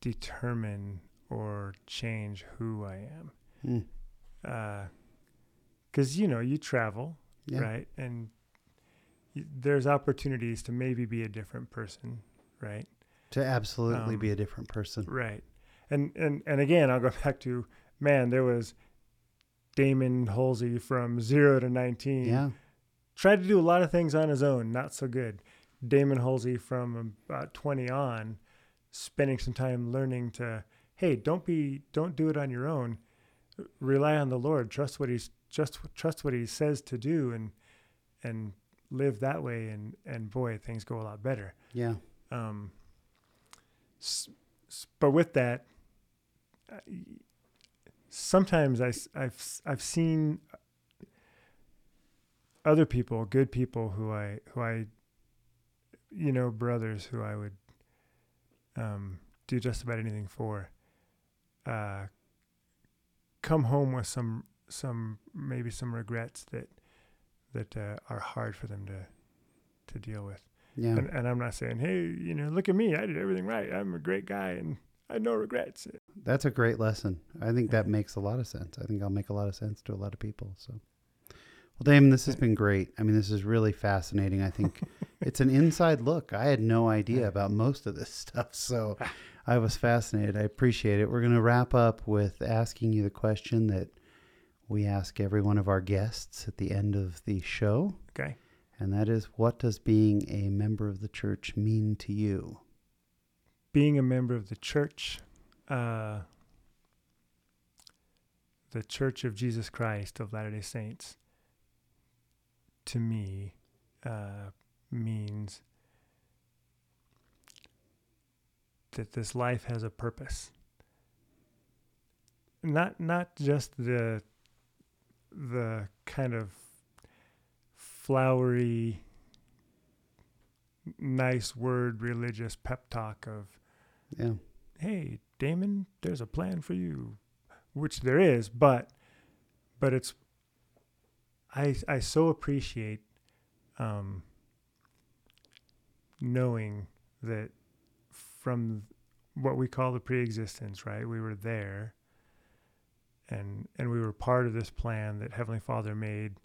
determine or change who I am. Mm. Because, you know, you travel, Yeah. right? And y- there's opportunities to maybe be a different person, right? To absolutely Um, be a different person. Right. And, and, and again, I'll go back to, man, there was Damon Halsey from zero to 19. Yeah. Tried to do a lot of things on his own, not so good. Damon Halsey from about 20 on, spending some time learning to, hey, don't be, don't do it on your own. Rely on the Lord. Trust what He's just trust what He says to do, and and live that way. And and boy, things go a lot better. Yeah. Um, s- but with that, sometimes I, have I've seen other people, good people who I who I, you know, brothers who I would um, do just about anything for. Uh, come home with some some maybe some regrets that that uh, are hard for them to to deal with. Yeah. And, and I'm not saying, hey, you know, look at me. I did everything right. I'm a great guy and I had no regrets. That's a great lesson. I think that makes a lot of sense. I think I'll make a lot of sense to a lot of people. So, well, Damon, this has been great. I mean, this is really fascinating. I think it's an inside look. I had no idea about most of this stuff. So I was fascinated. I appreciate it. We're going to wrap up with asking you the question that we ask every one of our guests at the end of the show. Okay. And that is, what does being a member of the church mean to you? Being a member of the church, uh, the Church of Jesus Christ of Latter day Saints, to me, uh, means that this life has a purpose. Not not just the the kind of flowery nice word religious pep talk of Yeah. hey damon there's a plan for you which there is but but it's i i so appreciate um knowing that from what we call the pre-existence right we were there and and we were part of this plan that heavenly father made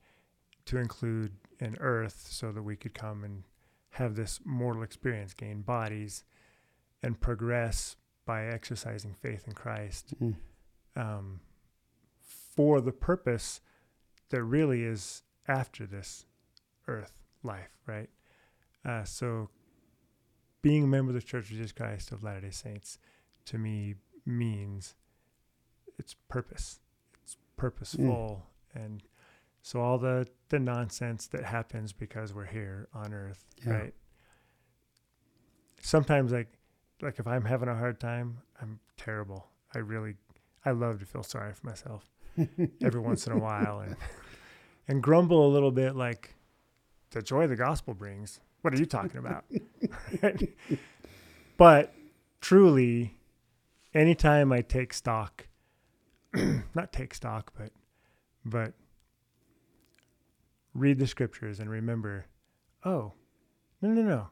to include an earth so that we could come and have this mortal experience gain bodies and progress by exercising faith in christ Mm. um, for the purpose that really is after this earth life, right? Uh, so, being a member of the Church of Jesus Christ of Latter day Saints to me means it's purpose, it's purposeful. And so, all the, the nonsense that happens because we're here on earth, Yeah. right? Sometimes, like, like if I'm having a hard time, I'm terrible. I really I love to feel sorry for myself every once in a while and and grumble a little bit like the joy the gospel brings. What are you talking about? Right? But truly, anytime I take stock, not take stock, but but read the scriptures and remember, oh, no, no, no.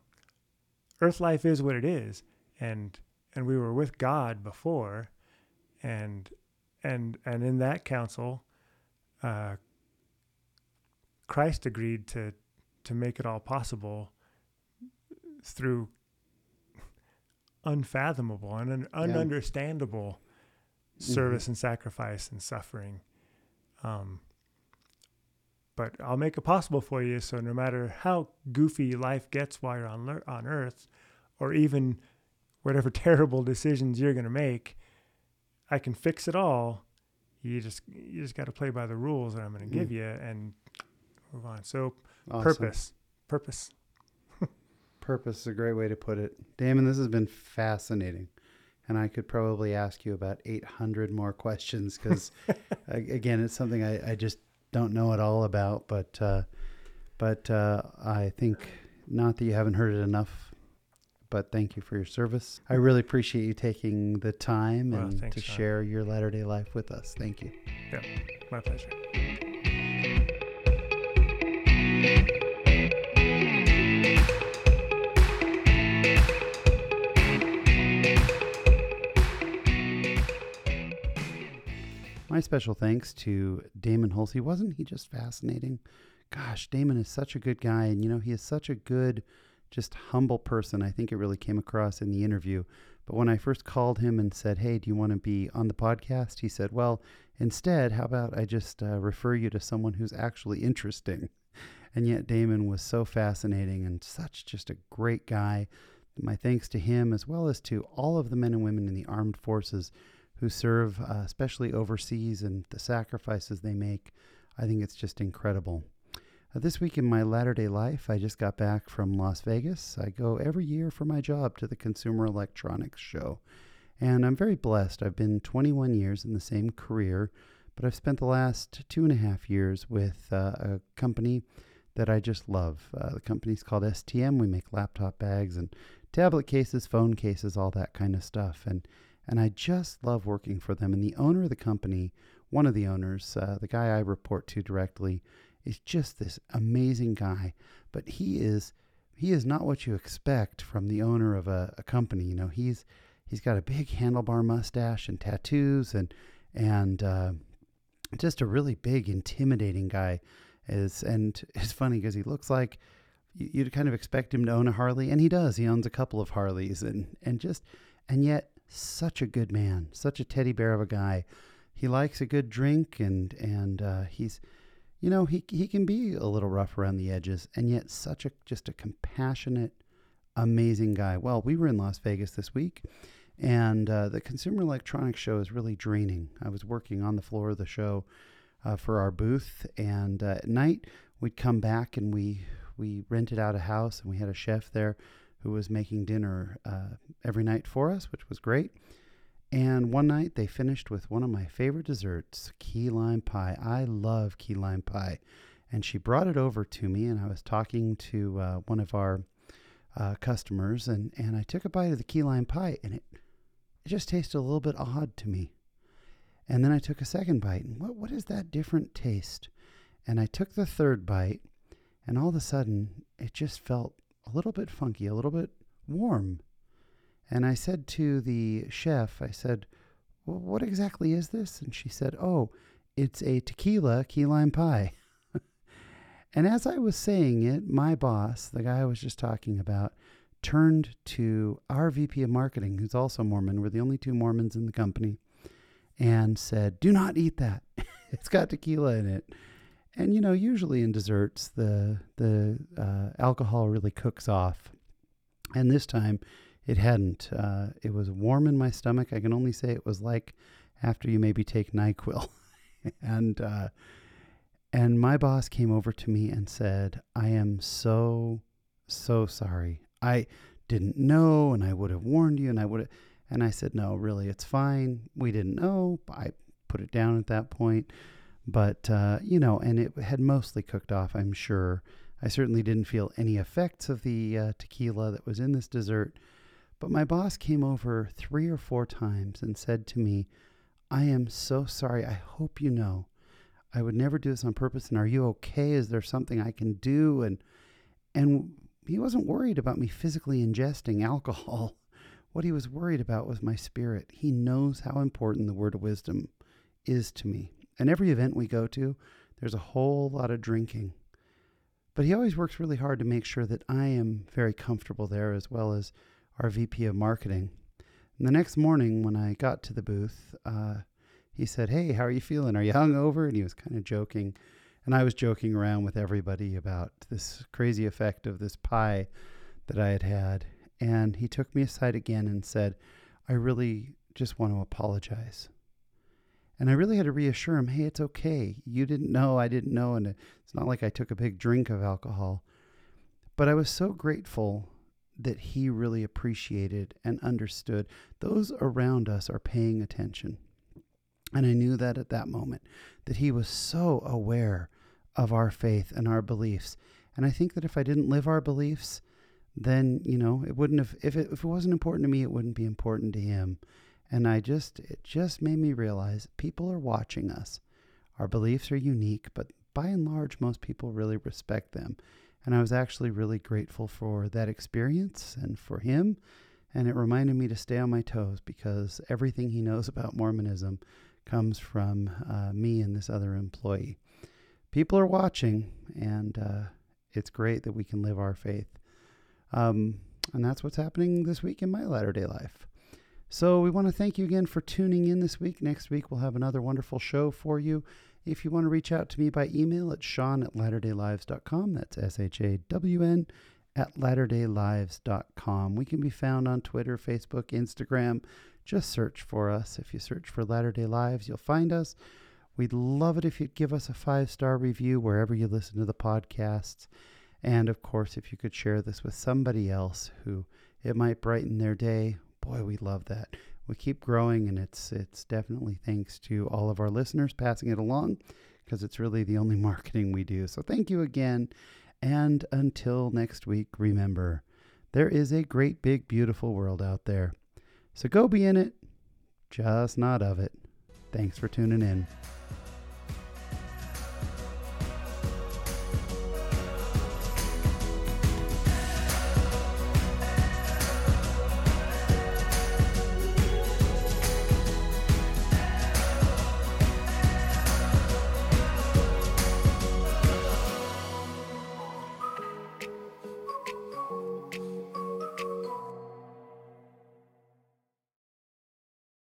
Earth life is what it is, and and we were with God before, and and and in that council, uh, Christ agreed to to make it all possible through unfathomable and un- ununderstandable Mm-hmm. service and sacrifice and suffering. Um, but I'll make it possible for you. So no matter how goofy life gets while you're on on Earth, or even whatever terrible decisions you're going to make, I can fix it all. You just you just got to play by the rules that I'm going to give Mm. you and move on. So Awesome. purpose, purpose. Purpose is a great way to put it. Damon, this has been fascinating. And I could probably ask you about 800 more questions because, again, it's something I, I just don't know at all about. But, uh, but uh, I think not that you haven't heard it enough, but thank you for your service. I really appreciate you taking the time Well, and thanks, to share your Latter day life with us. Thank you. Yeah, my pleasure. Special thanks to Damon Hulsey. Wasn't he just fascinating? Gosh, Damon is such a good guy. And, you know, he is such a good, just humble person. I think it really came across in the interview. But when I first called him and said, Hey, do you want to be on the podcast? He said, Well, instead, how about I just uh, refer you to someone who's actually interesting? And yet, Damon was so fascinating and such just a great guy. My thanks to him, as well as to all of the men and women in the armed forces who serve, uh, especially overseas, and the sacrifices they make. I think it's just incredible. Uh, this week in my latter day life, I just got back from Las Vegas. I go every year for my job to the Consumer Electronics Show. And I'm very blessed. I've been 21 years in the same career, but I've spent the last two and a half years with uh, a company that I just love. Uh, the company's called STM. We make laptop bags and tablet cases, phone cases, all that kind of stuff. And and I just love working for them. And the owner of the company, one of the owners, uh, the guy I report to directly, is just this amazing guy. But he is he is not what you expect from the owner of a, a company. You know, he's he's got a big handlebar mustache and tattoos and and uh, just a really big, intimidating guy. Is and it's funny because he looks like you- you'd kind of expect him to own a Harley, and he does. He owns a couple of Harleys, and and just and yet such a good man, such a teddy bear of a guy. He likes a good drink, and and uh, he's, you know, he he can be a little rough around the edges, and yet such a just a compassionate, amazing guy. Well, we were in Las Vegas this week, and uh, the Consumer Electronics Show is really draining. I was working on the floor of the show uh, for our booth, and uh, at night we'd come back and we we rented out a house, and we had a chef there who was making dinner uh, every night for us, which was great. And one night they finished with one of my favorite desserts, key lime pie. I love key lime pie. And she brought it over to me, and I was talking to uh, one of our uh, customers, and, and I took a bite of the key lime pie, and it, it just tasted a little bit odd to me. And then I took a second bite, and what, what is that different taste? And I took the third bite, and all of a sudden, it just felt a little bit funky, a little bit warm. And I said to the chef, I said, well, what exactly is this? And she said, oh, it's a tequila key lime pie. and as I was saying it, my boss, the guy I was just talking about, turned to our VP of marketing, who's also Mormon. We're the only two Mormons in the company, and said, do not eat that. it's got tequila in it. And you know, usually in desserts, the the uh, alcohol really cooks off, and this time it hadn't. Uh, it was warm in my stomach. I can only say it was like after you maybe take Nyquil, and uh, and my boss came over to me and said, "I am so so sorry. I didn't know, and I would have warned you, and I would." have And I said, "No, really, it's fine. We didn't know. I put it down at that point." But uh, you know, and it had mostly cooked off. I'm sure. I certainly didn't feel any effects of the uh, tequila that was in this dessert. But my boss came over three or four times and said to me, "I am so sorry. I hope you know, I would never do this on purpose. And are you okay? Is there something I can do?" And and he wasn't worried about me physically ingesting alcohol. What he was worried about was my spirit. He knows how important the word of wisdom is to me. And every event we go to, there's a whole lot of drinking. But he always works really hard to make sure that I am very comfortable there, as well as our VP of marketing. And the next morning, when I got to the booth, uh, he said, Hey, how are you feeling? Are you hungover? And he was kind of joking. And I was joking around with everybody about this crazy effect of this pie that I had had. And he took me aside again and said, I really just want to apologize. And I really had to reassure him, hey, it's okay. You didn't know, I didn't know. And it's not like I took a big drink of alcohol. But I was so grateful that he really appreciated and understood. Those around us are paying attention. And I knew that at that moment, that he was so aware of our faith and our beliefs. And I think that if I didn't live our beliefs, then, you know, it wouldn't have, if it, if it wasn't important to me, it wouldn't be important to him. And I just, it just made me realize people are watching us. Our beliefs are unique, but by and large, most people really respect them. And I was actually really grateful for that experience and for him. And it reminded me to stay on my toes because everything he knows about Mormonism comes from uh, me and this other employee. People are watching, and uh, it's great that we can live our faith. Um, and that's what's happening this week in my latter day life. So we want to thank you again for tuning in this week. Next week, we'll have another wonderful show for you. If you want to reach out to me by email, it's shawn at latterdaylives.com. That's S H A W N at latterdaylives.com. We can be found on Twitter, Facebook, Instagram. Just search for us. If you search for Latter day Lives, you'll find us. We'd love it if you'd give us a five star review wherever you listen to the podcasts. And of course, if you could share this with somebody else who it might brighten their day, boy, we love that. We keep growing, and it's it's definitely thanks to all of our listeners passing it along, because it's really the only marketing we do. So thank you again, and until next week, remember, there is a great, big, beautiful world out there. So go be in it, just not of it. Thanks for tuning in.